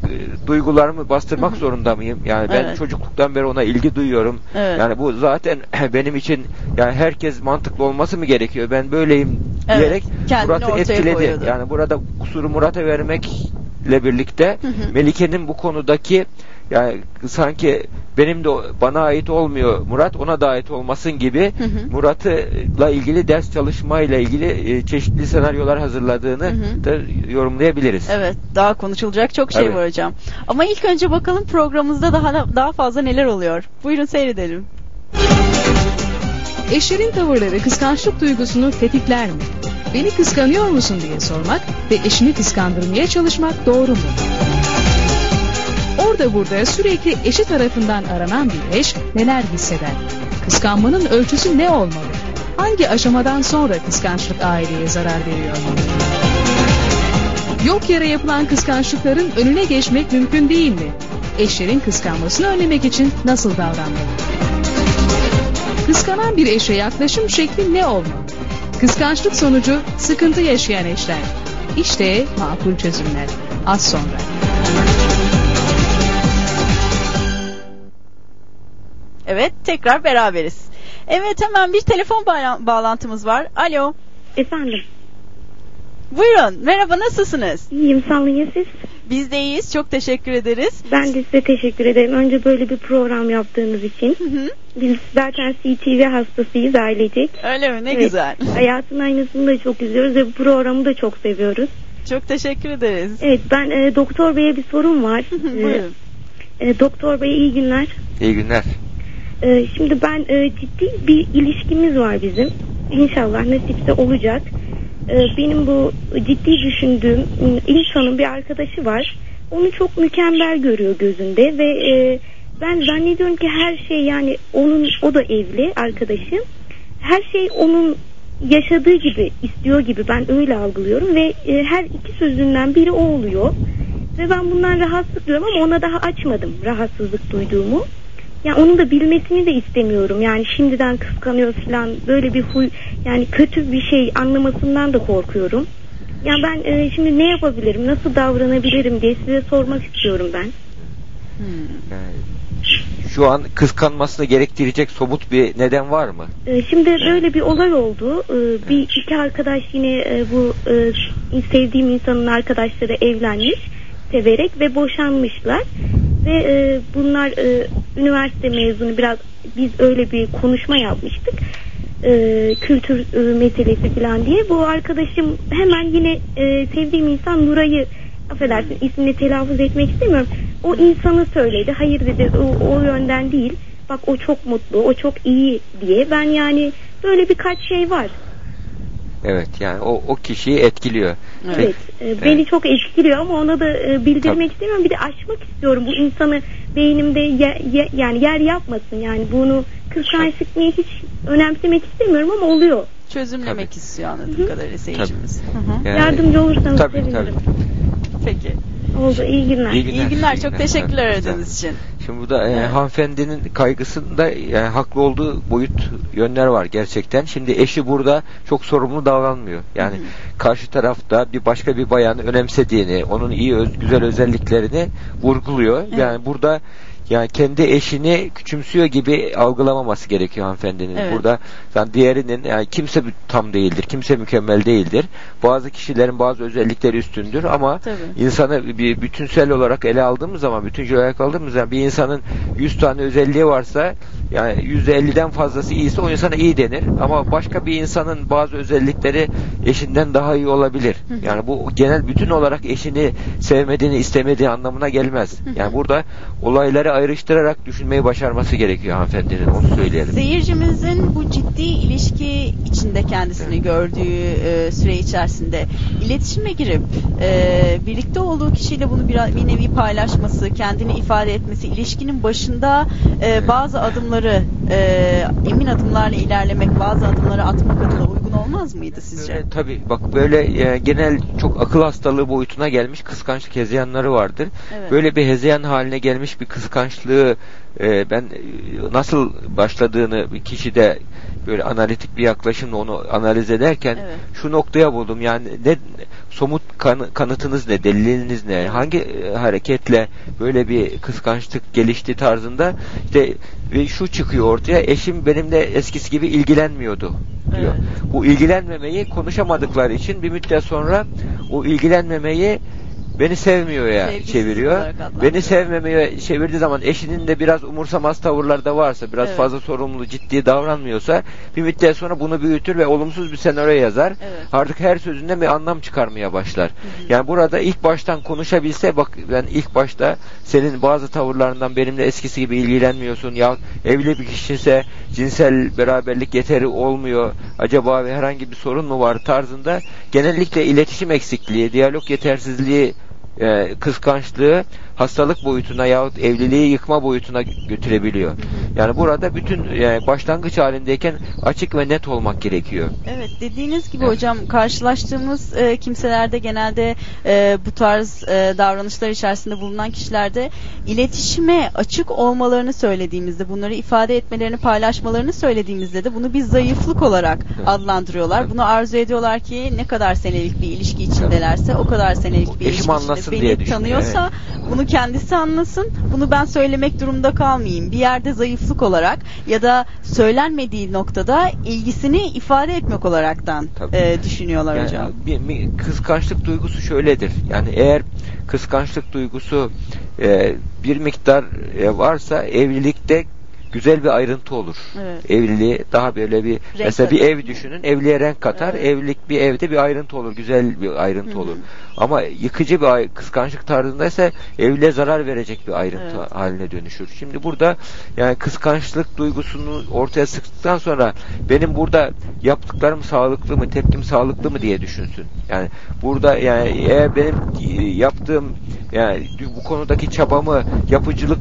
duygularımı bastırmak Hı hı. zorunda mıyım? Yani ben Evet. çocukluktan beri ona ilgi duyuyorum. Evet. Yani bu zaten benim için yani herkes mantıklı olması mı gerekiyor? Ben böyleyim Evet, diyerek kendini Murat'ı etkiledi. koyuyordu. Yani burada kusuru Murat'a vermekle birlikte. Melike'nin bu konudaki yani sanki benim de bana ait olmuyor Murat ona da ait olmasın gibi Hı hı. Murat'la ilgili ders çalışmayla ilgili e, çeşitli senaryolar hazırladığını Hı hı. da yorumlayabiliriz. Evet, daha konuşulacak çok şey Evet. var hocam. Ama ilk önce bakalım programımızda daha daha fazla neler oluyor. Buyurun seyredelim. Eşlerin tavırları kıskançlık duygusunu tetikler mi? Beni kıskanıyor musun diye sormak ve eşini kıskandırmaya çalışmak doğru mu? Orada burada sürekli eşi tarafından aranan bir eş neler hisseder? Kıskanmanın ölçüsü ne olmalı? Hangi aşamadan sonra kıskançlık aileye zarar veriyor? Yok yere yapılan kıskançlıkların önüne geçmek mümkün değil mi? Eşlerin kıskanmasını önlemek için nasıl davranmalı? Kıskanan bir eşe yaklaşım şekli ne olmalı? Kıskançlık sonucu sıkıntı yaşayan eşler. İşte makul çözümler. Az sonra. Evet tekrar beraberiz. Evet hemen bir telefon bağla- bağlantımız var. Alo. Efendim, Buyurun. Merhaba nasılsınız? iyiyim sağ olun ya siz? Biz de iyiyiz. Çok teşekkür ederiz. Ben de size teşekkür ederim. Önce böyle bir program yaptığınız için. Hı hı. Biz zaten CTV hastasıyız ailecek. Öyle mi? Ne Evet. güzel. Hayatın aynısını da çok izliyoruz ve bu programı da çok seviyoruz. Çok teşekkür ederiz. Evet ben e, Doktor Bey'e bir sorum var. E, Buyurun. e, Doktor Bey iyi günler. İyi günler. E, şimdi ben e, ciddi bir ilişkimiz var bizim. İnşallah nasipse olacak. E, benim bu ciddi düşündüğüm insanın bir arkadaşı var. Onu çok mükemmel görüyor gözünde ve e, ben zannediyorum ki her şey yani onun o da evli arkadaşım. Her şey onun yaşadığı gibi istiyor gibi ben öyle algılıyorum ve e, her iki sözünden biri o oluyor. Ve ben bundan duyuyorum ama ona daha açmadım rahatsızlık duyduğumu. Ya onun da bilmesini de istemiyorum. Yani şimdiden kıskanıyor falan böyle bir huy yani kötü bir şey anlamasından da korkuyorum. Ya ben e, şimdi ne yapabilirim, nasıl davranabilirim diye size sormak istiyorum ben. Yani şu an kıskanmasını gerektirecek somut bir neden var mı? E, şimdi böyle bir olay oldu. E, bir iki arkadaş yine e, bu sevdiğim insanın arkadaşları evlenmiş severek ve boşanmışlar. Ve bunlar üniversite mezunu biraz biz öyle bir konuşma yapmıştık. E, kültür e, meselesi falan diye. Bu arkadaşım hemen yine e, sevdiğim insan Nuray'ı affedersin ismini telaffuz etmek istemiyorum. O insanı söyledi. Hayır dedi o, o yönden değil. Bak o çok mutlu, o çok iyi diye. Ben yani böyle birkaç şey var. Evet yani o, o kişiyi etkiliyor. Evet. e, beni çok etkiliyor ama ona da e, bildirmek istemiyorum. Bir de aşmak istiyorum. Bu insanı beynimde ye- ye- yani yer yapmasın. Yani bunu kıskançlık hiç önemsemek istemiyorum ama oluyor. Çözümlemek istiyor anladığım kadarıyla seyircimiz. Hı hı. Yani- Yardımcı olursanız Tabii, sevinirim. Peki. Oldu. iyi günler. İyi günler. İyi günler. Çok teşekkürler aradığınız için. Şimdi burada e, hanımefendinin kaygısında yani haklı olduğu boyut yönler var gerçekten. Şimdi eşi burada çok sorumlu davranmıyor. Yani karşı tarafta bir başka bir bayanı önemsediğini, onun iyi öz- güzel özelliklerini vurguluyor. Yani burada yani kendi eşini küçümsüyor gibi algılamaması gerekiyor hanımefendinin. Evet. Burada yani diğerinin yani kimse tam değildir, kimse mükemmel değildir. Bazı kişilerin bazı özellikleri üstündür ama Tabii. insanı bir bütünsel olarak ele aldığımız zaman, bütüncül olarak aldığımız zaman bir insanın 100 tane özelliği varsa yani %50'den fazlası iyiyse o insana iyi denir. Ama başka bir insanın bazı özellikleri eşinden daha iyi olabilir. Yani bu genel bütün olarak eşini sevmediğini, istemediği anlamına gelmez. Yani burada olayları ayrıştırarak düşünmeyi başarması gerekiyor hanımefendinin. Onu söyleyelim. Seyircimizin bu ciddi ilişki içinde kendisini gördüğü e, süre içerisinde iletişime girip e, birlikte olduğu kişiyle bunu bir, bir nevi paylaşması, kendini ifade etmesi, ilişkinin başında e, bazı adımları e, emin adımlarla ilerlemek, bazı adımları atmak adına uygun olmaz mıydı sizce? Böyle, tabii bak böyle e, genel çok akıl hastalığı boyutuna gelmiş kıskançlık hezeyanları vardır. Evet. Böyle bir hezeyan haline gelmiş bir kıskançlığı e, ben e, nasıl başladığını bir kişide böyle analitik bir yaklaşımla onu analiz ederken Evet. şu noktaya buldum. Yani ne somut kanı- kanıtınız ne, deliliniz ne, hangi e, hareketle böyle bir kıskançlık gelişti tarzında işte ve şu çıkıyor ortaya eşim benimle eskisi gibi ilgilenmiyordu diyor. Evet. Bu ilgilenmemeyi konuşamadıkları için bir müddet sonra o ilgilenmemeyi beni sevmiyor ya Sevgisiz çeviriyor. Beni sevmemeye çevirdiği zaman eşinin de biraz umursamaz tavırlarda varsa, biraz Evet. fazla sorumlu, ciddi davranmıyorsa bir müddet sonra bunu büyütür ve olumsuz bir senaryo yazar. Evet. Artık her sözünden bir anlam çıkarmaya başlar. Yani burada ilk baştan konuşabilse bak ben ilk başta senin bazı tavırlarından benimle eskisi gibi ilgilenmiyorsun ya evli bir kişiyse cinsel beraberlik yeteri olmuyor. Acaba herhangi bir sorun mu var tarzında genellikle iletişim eksikliği, diyalog yetersizliği e, kıskançlığı hastalık boyutuna yahut evliliği yıkma boyutuna götürebiliyor. Yani burada bütün yani başlangıç halindeyken açık ve net olmak gerekiyor. Evet dediğiniz gibi hocam karşılaştığımız e, kimselerde genelde e, bu tarz e, davranışlar içerisinde bulunan kişilerde iletişime açık olmalarını söylediğimizde bunları ifade etmelerini paylaşmalarını söylediğimizde de bunu bir zayıflık olarak adlandırıyorlar. Bunu arzu ediyorlar ki ne kadar senelik bir ilişki içindelerse o kadar senelik bir Eşim ilişki içinde beni tanıyorsa bunu Bunu kendisi anlasın. Bunu ben söylemek durumunda kalmayayım. Bir yerde zayıflık olarak ya da söylenmediği noktada ilgisini ifade etmek olaraktan Tabii. e, düşünüyorlar Yani hocam. bir, bir kıskançlık duygusu şöyledir. Yani eğer kıskançlık duygusu e, bir miktar e, varsa evlilikte güzel bir ayrıntı olur. Evet. Evliliği daha böyle bir mesela bir ev düşünün. Evliliğe renk katar. Evet. Evlilik bir evde bir ayrıntı olur. Güzel bir ayrıntı Hı hı. olur. Ama yıkıcı bir kıskançlık tarzındaysa evliliğe zarar verecek bir ayrıntı Evet. haline dönüşür. Şimdi burada yani kıskançlık duygusunu ortaya sıktıktan sonra benim burada yaptıklarım sağlıklı mı, tepkim sağlıklı mı diye düşünsün. Yani burada yani eğer benim yaptığım yani bu konudaki çabamı yapıcılık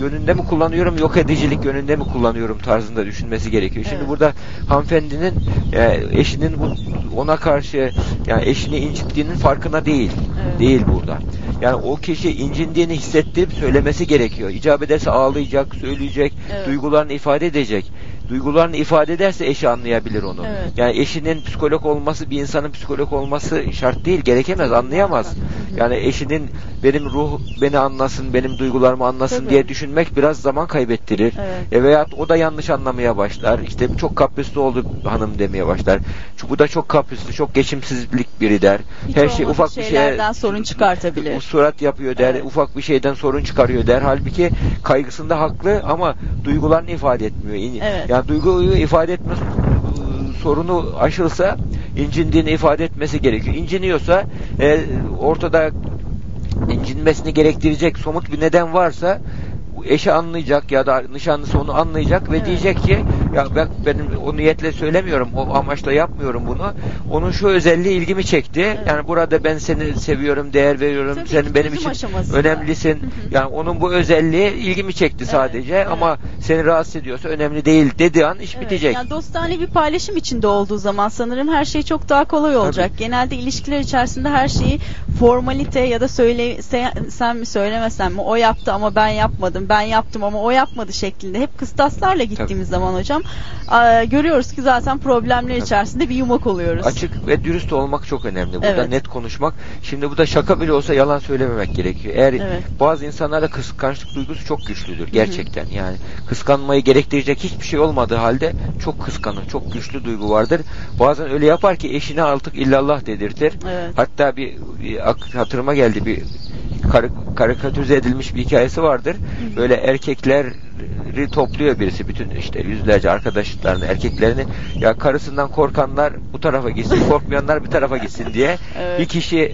yönünde mi kullanıyorum, yok edicilik yönünde mi kullanıyorum tarzında düşünmesi gerekiyor. Şimdi Evet. burada hanımefendinin yani eşinin bu ona karşı yani eşini incittiğinin farkına değil. Evet. Değil burada. Yani o kişi incindiğini hissettirip söylemesi gerekiyor. İcap ederse ağlayacak, söyleyecek, Evet. duygularını ifade edecek. Duygularını ifade ederse eşi anlayabilir onu. Evet. Yani eşinin psikolog olması bir insanın psikolog olması şart değil, gerekemez, anlayamaz. Yani eşinin benim ruh beni anlasın, benim duygularımı anlasın Tabii. diye düşünmek biraz zaman kaybettirir. Evet. E veya o da yanlış anlamaya başlar. İşte çok kaprisli oldu hanım demeye başlar. Çünkü bu da çok kaprisli, çok geçimsizlik biri der. Hiç Her şey ufak bir şeye sorun çıkartabilir. surat yapıyor der, Evet. ufak bir şeyden sorun çıkarıyor der. Halbuki kaygısında haklı ama duygularını ifade etmiyor. Evet. Yani duyguyu ifade etme sorunu aşılsa incindiğini ifade etmesi gerekiyor. İnciniyorsa e, ortada incinmesini gerektirecek somut bir neden varsa eşi anlayacak ya da nişanlısı onu anlayacak ve Evet. diyecek ki ya ben benim o niyetle söylemiyorum o amaçla yapmıyorum bunu onun şu özelliği ilgimi çekti Evet. yani burada ben seni seviyorum değer veriyorum Tabii senin benim için aşamasında. önemlisin Hı hı. yani onun bu özelliği ilgimi çekti sadece evet. ama seni rahatsız ediyorsa önemli değil dediği an iş Evet, bitecek Yani dostane bir paylaşım içinde olduğu zaman sanırım her şey çok daha kolay olacak. Genelde ilişkiler içerisinde her şeyi formalite ya da söyle se- sen mi söylemesen mi o yaptı ama ben yapmadım ben yaptım ama o yapmadı şeklinde hep kıstaslarla gittiğimiz zaman hocam aa, görüyoruz ki zaten problemler içerisinde bir yumak oluyoruz. Açık ve dürüst olmak çok önemli. Burada Evet. net konuşmak. Şimdi bu da şaka bile olsa yalan söylememek gerekiyor. Eğer Evet. bazı insanlarda kıskançlık duygusu çok güçlüdür gerçekten. Yani kıskanmayı gerektirecek hiçbir şey olmadığı halde çok kıskanır. Çok güçlü duygu vardır. Bazen öyle yapar ki eşine artık illallah dedirtir. Evet. Hatta bir, bir hatırıma geldi bir kar- karikatürize edilmiş bir hikayesi vardır. Böyle erkekleri topluyor birisi. Bütün işte yüzlerce arkadaşlarını erkeklerini. Ya karısından korkanlar bu tarafa gitsin korkmayanlar bir tarafa gitsin diye Evet. bir kişi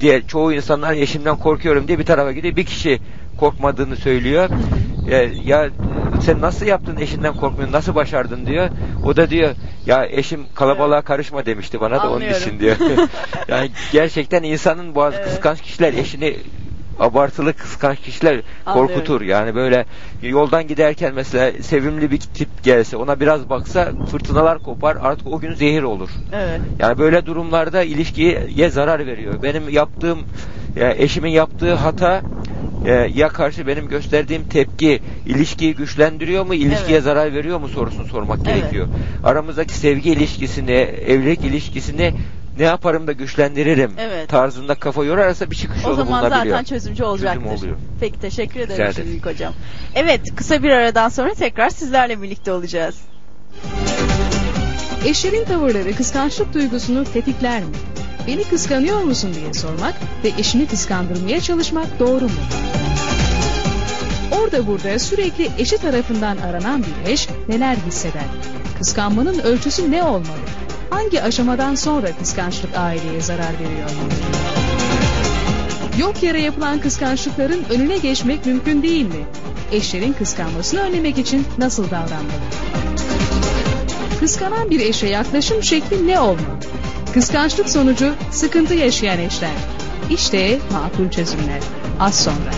diye çoğu insanlar eşimden korkuyorum diye bir tarafa gidiyor bir kişi korkmadığını söylüyor. Ya, ya sen nasıl yaptın eşinden korkmuyorsun? Nasıl başardın? diyor. O da diyor ya eşim kalabalığa karışma demişti bana da onun Anlıyorum. için diyor. Yani gerçekten insanın bazı Evet. kıskanç kişiler eşini abartılı kıskanç kişiler Anlıyorum. korkutur. Yani böyle yoldan giderken mesela sevimli bir tip gelse ona biraz baksa fırtınalar kopar artık o gün zehir olur. Evet. Yani böyle durumlarda ilişkiye zarar veriyor. Benim yaptığım ya eşimin yaptığı hata e, ya karşı benim gösterdiğim tepki ilişkiyi güçlendiriyor mu, ilişkiye Evet. zarar veriyor mu sorusunu sormak Evet. gerekiyor. Aramızdaki sevgi ilişkisini, evlilik ilişkisini ne yaparım da güçlendiririm Evet. tarzında kafa yorarsa bir çıkış O yolu zaman bulunabiliyor. zaten çözümcü olacaktır. Çözüm oluyor. Peki teşekkür Rica ederim ederim. şimdilik hocam. Evet kısa bir aradan sonra tekrar sizlerle birlikte olacağız. Eşlerin tavırları kıskançlık duygusunu tetikler mi? Beni kıskanıyor musun diye sormak ve eşini kıskandırmaya çalışmak doğru mu? Orada burada sürekli eşi tarafından aranan bir eş neler hisseder? Kıskanmanın ölçüsü ne olmalı? Hangi aşamadan sonra kıskançlık aileye zarar veriyor? Yok yere yapılan kıskançlıkların önüne geçmek mümkün değil mi? Eşlerin kıskanmasını önlemek için nasıl davranmalı? Kıskanan bir eşe yaklaşım şekli ne olmalı? Kıskançlık sonucu sıkıntı yaşayan eşler. İşte makul çözümler. Az sonra.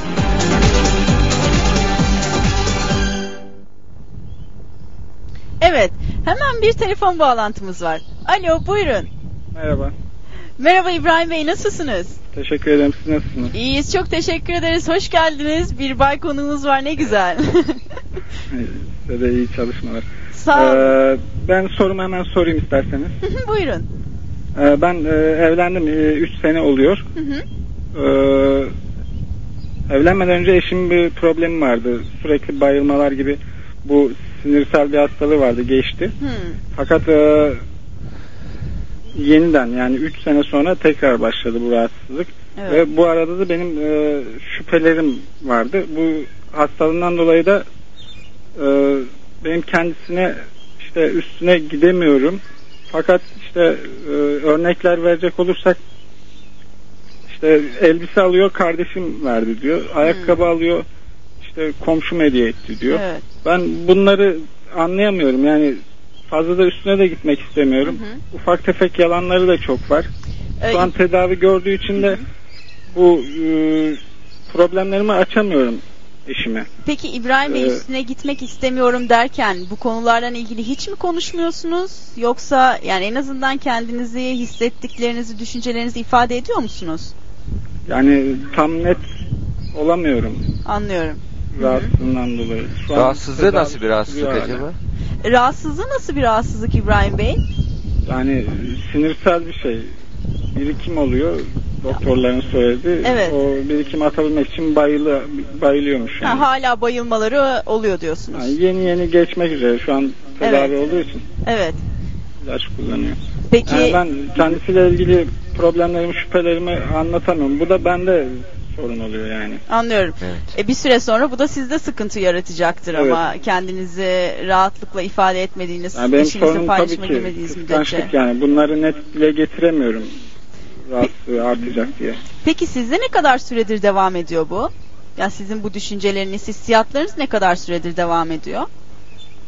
Evet hemen bir telefon bağlantımız var. Alo buyurun. Merhaba. Merhaba İbrahim Bey nasılsınız? Teşekkür ederim. Siz nasılsınız? İyiyiz çok teşekkür ederiz. Hoş geldiniz. Bir bay konuğumuz var ne güzel. Size de iyi çalışmalar. Sağ olun. Ee, ben sorumu hemen sorayım isterseniz. buyurun. Ee, ben e, evlendim 3 sene oluyor. Hı hı. Ee, evlenmeden önce eşimin bir problemi vardı. Sürekli bayılmalar gibi bu sinirsel bir hastalığı vardı geçti. Hmm. Fakat e, yeniden yani 3 sene sonra tekrar başladı bu rahatsızlık. Evet. Ve bu arada da benim e, şüphelerim vardı. Bu hastalığından dolayı da e, benim kendisine işte üstüne gidemiyorum. Fakat işte e, örnekler verecek olursak işte elbise alıyor kardeşim verdi diyor. Ayakkabı alıyor işte komşum hediye etti diyor. Evet. Ben bunları anlayamıyorum. Yani fazla da üstüne de gitmek istemiyorum. Ufak tefek yalanları da çok var. Ee, Şu an tedavi gördüğü için de bu e, problemlerimi açamıyorum eşime. Peki İbrahim Bey Ee, üstüne gitmek istemiyorum derken bu konulardan ilgili hiç mi konuşmuyorsunuz? Yoksa yani en azından kendinizi, hissettiklerinizi, düşüncelerinizi ifade ediyor musunuz? Yani tam net olamıyorum Anlıyorum. Rahatsızlığından dolayı. Şu Rahatsızlığı nasıl bir rahatsızlık sürüyor acaba? Rahatsızlığı nasıl bir rahatsızlık İbrahim Bey? Yani sinirsel bir şey. Birikim oluyor. Doktorların söyledi. Evet. O birikim atabilmek için bayılı, bayılıyormuş. Ha, Yani. hala bayılmaları oluyor diyorsunuz. Yani yeni yeni geçmek üzere. Şu an tedavi Evet. olduğu için Evet. ilaç kullanıyor. Peki Yani ben kendisiyle ilgili problemlerimi, şüphelerimi anlatamıyorum. Bu da bende sorun oluyor yani. anlıyorum. E, bir süre sonra bu da sizde sıkıntı yaratacaktır Evet. ama kendinizi rahatlıkla ifade etmediğiniz, Yani benim paylaşma ki girmediğiniz müddetçe. yani. Bunları net dile getiremiyorum. Rahatsızlığı artacak diye. Peki sizde ne kadar süredir devam ediyor bu? Yani sizin bu düşünceleriniz, hissiyatlarınız ne kadar süredir devam ediyor?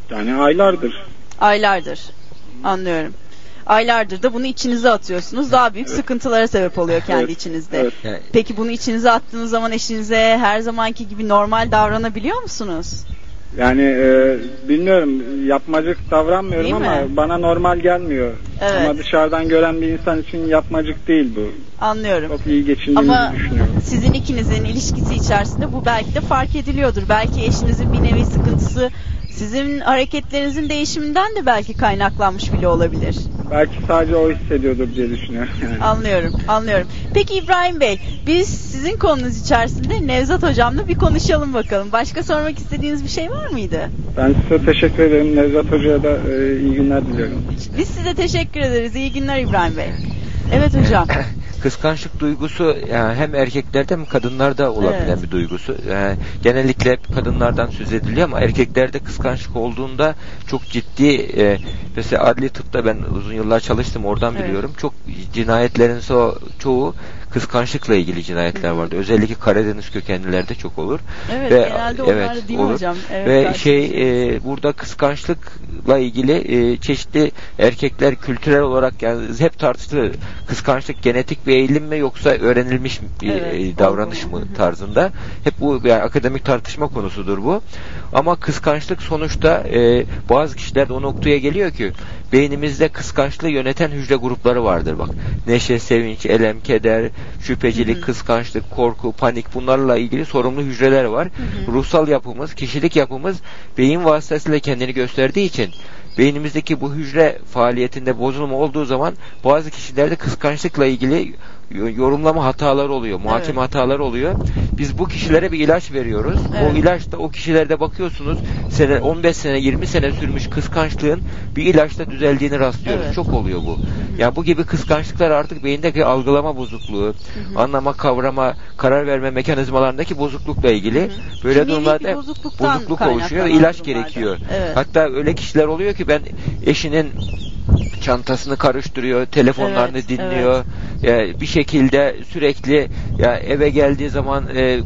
Yani aylardır. Aylardır. Anlıyorum. Aylardır da bunu içinize atıyorsunuz. Daha büyük sıkıntılara sebep oluyor kendi Evet, içinizde. evet. Peki bunu içinize attığınız zaman eşinize her zamanki gibi normal davranabiliyor musunuz? Yani e, bilmiyorum yapmacık davranmıyorum Değil mi? ama bana normal gelmiyor. Evet. Ama dışarıdan gören bir insan için yapmacık değil bu. Anlıyorum. Çok iyi geçindiğimizi Ama düşünüyorum. sizin ikinizin ilişkisi içerisinde bu belki de fark ediliyordur. Belki eşinizin bir nevi sıkıntısı sizin hareketlerinizin değişiminden de belki kaynaklanmış bile olabilir. Belki sadece o hissediyordur diye düşünüyorum. Yani. Anlıyorum, anlıyorum. Peki İbrahim Bey, biz sizin konunuz içerisinde Nevzat Hocam'la bir konuşalım bakalım. Başka sormak istediğiniz bir şey var mıydı? Ben size teşekkür ederim. Nevzat Hoca'ya da e, iyi günler diliyorum. Biz size teşekkür ederiz. İyi günler İbrahim Bey. Evet hocam. kıskançlık duygusu yani hem erkeklerde hem kadınlarda olabilen Evet. bir duygusu. Yani genellikle hep kadınlardan söz ediliyor ama erkeklerde kıskançlık olduğunda çok ciddi e, mesela adli tıpta ben uzun yıllar çalıştım oradan Evet. biliyorum. Çok cinayetlerin so- çoğu kıskançlıkla ilgili cinayetler vardı. Özellikle Karadeniz kökenlilerde çok olur. Evet, Ve- genelde onlar evet, değil olur. hocam? Evet, Ve şey e, burada kıskançlıkla ilgili e, çeşitli erkekler kültürel olarak yani hep tartışılır. Kıskançlık genetik bir eğilim mi yoksa öğrenilmiş bir Evet, e, davranış mı tarzında. Hep bu yani akademik tartışma konusudur bu. Ama kıskançlık sonuçta e, bazı kişilerde o noktaya geliyor ki beynimizde kıskançlığı yöneten hücre grupları vardır bak. Neşe, sevinç, elem, keder, şüphecilik, kıskançlık, korku, panik bunlarla ilgili sorumlu hücreler var. Ruhsal yapımız, kişilik yapımız beyin vasıtasıyla kendini gösterdiği için beynimizdeki bu hücre faaliyetinde bozulma olduğu zaman bazı kişilerde kıskançlıkla ilgili yorumlama hataları oluyor, muhakeme Evet. hataları oluyor. Biz bu kişilere bir ilaç veriyoruz. Evet. O ilaçta o kişilerde bakıyorsunuz sene 15 sene 20 sene sürmüş kıskançlığın bir ilaçta düzeldiğini rastlıyoruz. Evet. Çok oluyor bu. Ya bu gibi kıskançlıklar artık beyindeki algılama bozukluğu, anlama, kavrama, karar verme mekanizmalarındaki bozuklukla ilgili böyle Kimliğindeki durumlarda bozukluktan bozukluk oluşuyor ve ilaç durumlarda. gerekiyor. Evet. Hatta öyle kişiler oluyor ki ben eşinin çantasını karıştırıyor, telefonlarını Evet, dinliyor. Ya bir şekilde sürekli ya eve geldiği zaman e,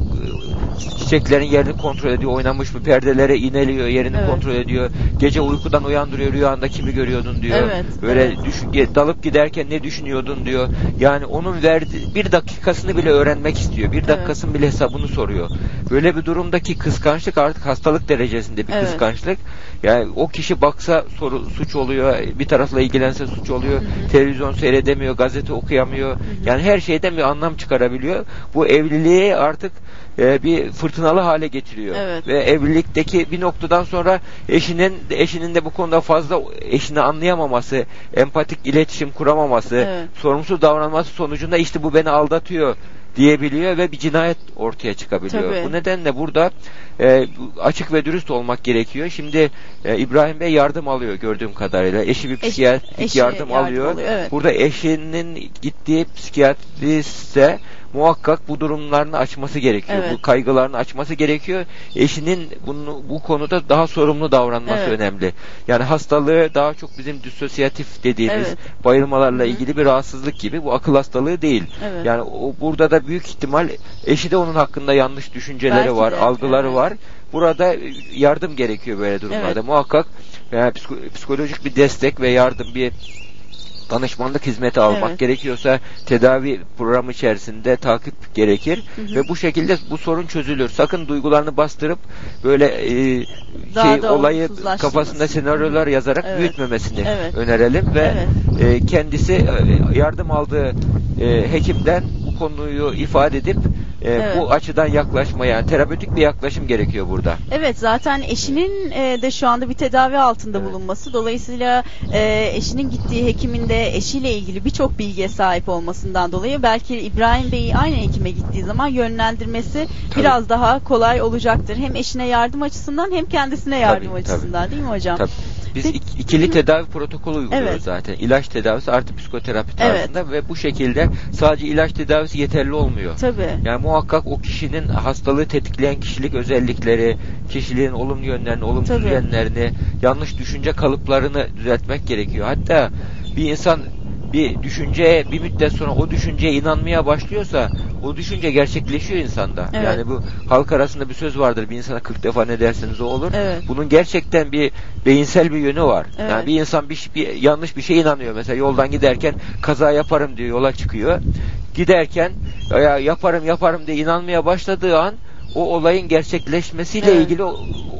çiçeklerin yerini kontrol ediyor, oynanmış mı perdelere ineliyor, yerini Evet. kontrol ediyor. Gece uykudan uyandırıyor, rüyanda kimi görüyordun diyor. Evet, Böyle evet. düş- dalıp giderken ne düşünüyordun diyor. Yani onun verdiği bir dakikasını bile öğrenmek istiyor. Bir dakikasının bile hesabını soruyor. Böyle bir durumdaki kıskançlık artık hastalık derecesinde bir Evet. kıskançlık. Yani o kişi baksa soru, suç oluyor, bir tarafla ilgilense suç oluyor, televizyon seyredemiyor, gazete okuyamıyor. Yani her şeyden bir anlam çıkarabiliyor. Bu evliliği artık e, bir fırtınalı hale getiriyor. Evet. Ve evlilikteki bir noktadan sonra eşinin eşinin de bu konuda fazla eşini anlayamaması, empatik iletişim kuramaması, Evet. sorumsuz davranması sonucunda işte bu beni aldatıyor diyebiliyor ve bir cinayet ortaya çıkabiliyor. Tabii. Bu nedenle burada e, açık ve dürüst olmak gerekiyor. Şimdi e, İbrahim Bey yardım alıyor gördüğüm kadarıyla. Eşi bir psikiyatrik eşi yardım, yardım alıyor. alıyor, evet. Burada eşinin gittiği psikiyatriste muhakkak bu durumlarını açması gerekiyor. Evet. Bu kaygılarını açması gerekiyor. Eşinin bunu, bu konuda daha sorumlu davranması Evet. önemli. Yani hastalığı daha çok bizim disosyatif dediğimiz Evet. bayılmalarla ilgili bir rahatsızlık gibi. Bu akıl hastalığı değil. Evet. Yani o burada da büyük ihtimal eşi de onun hakkında yanlış düşünceleri Belki var, de, algıları evet. var. Burada yardım gerekiyor böyle durumlarda. Evet. Muhakkak yani psiko- psikolojik bir destek ve yardım bir danışmanlık hizmeti almak Evet. gerekiyorsa tedavi programı içerisinde takip gerekir Hı hı. ve bu şekilde bu sorun çözülür. Sakın duygularını bastırıp böyle e, Daha şey olayı kafasında senaryolar yazarak Evet. büyütmemesini Evet. önerelim ve Evet. e, kendisi e, yardım aldığı e, hekimden bu konuyu ifade edip e, Evet. bu açıdan yaklaşmaya yani terapötik bir yaklaşım gerekiyor burada. Evet zaten eşinin e, de şu anda bir tedavi altında bulunması dolayısıyla e, eşinin gittiği hekimin de eşiyle ilgili birçok bilgiye sahip olmasından dolayı belki İbrahim Bey'i aynı hekime gittiği zaman yönlendirmesi Tabii. biraz daha kolay olacaktır. Hem eşine yardım açısından hem kendisine yardım Tabii, açısından değil mi hocam? Tabii. Biz ik- ikili tedavi protokolü uyguluyoruz Evet. zaten. İlaç tedavisi artı psikoterapi Evet. tarzında ve bu şekilde sadece ilaç tedavisi yeterli olmuyor. Tabii. Yani muhakkak o kişinin hastalığı tetikleyen kişilik özellikleri, kişiliğin olumlu yönlerini, olumsuz Tabii. yönlerini, yanlış düşünce kalıplarını düzeltmek gerekiyor. Hatta bir insan bir düşünceye bir müddet sonra o düşünceye inanmaya başlıyorsa o düşünce gerçekleşiyor insanda. Evet. Yani bu halk arasında bir söz vardır. Bir insana 40 defa ne derseniz o olur. Evet. Bunun gerçekten bir beyinsel bir yönü var. Evet. Yani bir insan bir, bir yanlış bir şeye inanıyor. Mesela yoldan giderken kaza yaparım diyor yola çıkıyor. Giderken ya yaparım yaparım diye inanmaya başladığı an o olayın gerçekleşmesiyle Evet. ilgili o,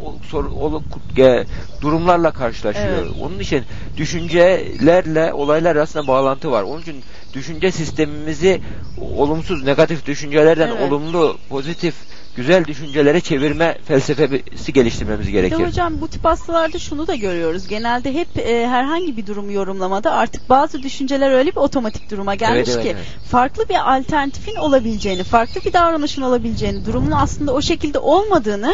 o, soru- o- e, durumlarla karşılaşıyor. Evet. Onun için düşüncelerle olaylar arasında bağlantı var. Onun için düşünce sistemimizi olumsuz, negatif düşüncelerden Evet. olumlu, pozitif, güzel düşüncelere çevirme felsefesi geliştirmemiz gerekir. hocam bu tip hastalarda şunu da görüyoruz. Genelde hep e, herhangi bir durumu yorumlamada artık bazı düşünceler öyle bir otomatik duruma gelmiş Evet, evet, ki evet. farklı bir alternatifin olabileceğini, farklı bir davranışın olabileceğini, durumun aslında o şekilde olmadığını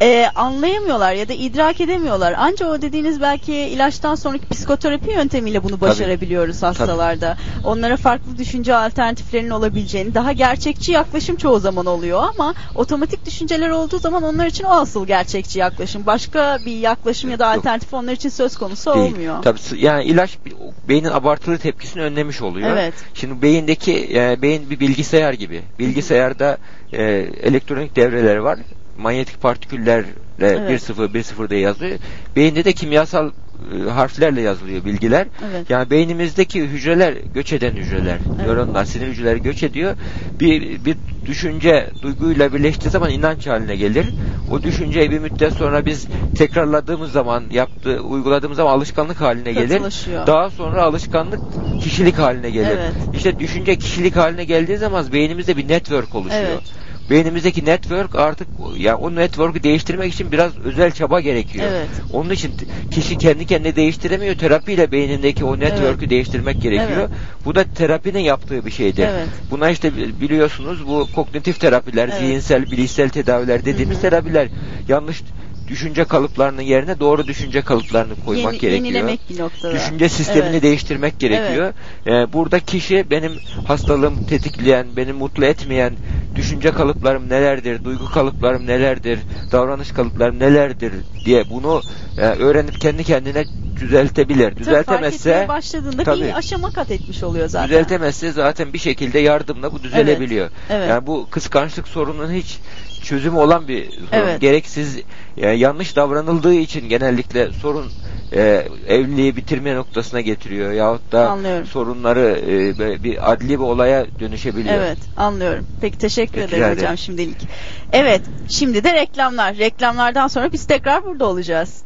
e, anlayamıyorlar ya da idrak edemiyorlar. Ancak o dediğiniz belki ilaçtan sonraki psikoterapi yöntemiyle bunu başarabiliyoruz hastalarda. Onlara farklı düşünce alternatiflerinin olabileceğini, daha gerçekçi yaklaşım çoğu zaman oluyor ama otomatik düşünceler olduğu zaman onlar için o asıl gerçekçi yaklaşım. Başka bir yaklaşım ya da Yok. alternatif onlar için söz konusu Değil. olmuyor. Tabii yani ilaç beynin abartılı tepkisini önlemiş oluyor. Evet. Şimdi beyindeki e, beyin bir bilgisayar gibi. Bilgisayarda e, elektronik devreler var. Manyetik partiküllerle Evet. 1-0 1-0 diye yazılıyor. Beyinde de kimyasal e, harflerle yazılıyor bilgiler. Evet. Yani beynimizdeki hücreler göç eden hücreler. Nöronlar, sinir hücreleri göç ediyor. Bir, bir düşünce duyguyla birleştiği zaman inanç haline gelir. O düşünceyi bir müddet sonra biz tekrarladığımız zaman, yaptığı, uyguladığımız zaman alışkanlık haline gelir. Daha sonra alışkanlık kişilik haline gelir. Evet. İşte düşünce kişilik haline geldiği zaman beynimizde bir network oluşuyor. Evet. Beynimizdeki network artık ya o network'ü değiştirmek için biraz özel çaba gerekiyor. Evet. Onun için kişi kendi kendine değiştiremiyor. Terapiyle beynindeki o network'ü değiştirmek gerekiyor. Evet. Bu da terapinin yaptığı bir şeydir. Evet. Buna işte bi- biliyorsunuz bu kognitif terapiler, Evet. zihinsel, bilişsel tedaviler dediğimiz terapiler yanlış düşünce kalıplarının yerine doğru düşünce kalıplarını koymak Yeni- gerekiyor. Yenilemek bir noktada. Düşünce sistemini Evet. değiştirmek gerekiyor. Ee, burada kişi benim hastalığımı tetikleyen, beni mutlu etmeyen düşünce kalıplarım nelerdir, duygu kalıplarım nelerdir, davranış kalıplarım nelerdir diye bunu e, öğrenip kendi kendine düzeltebilir. Tabii Düzeltemezse fark başladığında Tabii. bir aşama kat etmiş oluyor zaten. düzeltemezse zaten bir şekilde yardımla bu düzelebiliyor. Evet. Yani bu kıskançlık sorunun hiç çözümü olan bir sorun. Evet. Gereksiz e, yanlış davranıldığı için genellikle sorun e, evliliği bitirme noktasına getiriyor yahut da Anlıyorum. sorunları e, böyle bir adli bir olaya dönüşebiliyor. Evet anlıyorum. Peki teşekkür Peki, ederim hocam şimdilik. Evet şimdi de reklamlar. Reklamlardan sonra biz tekrar burada olacağız.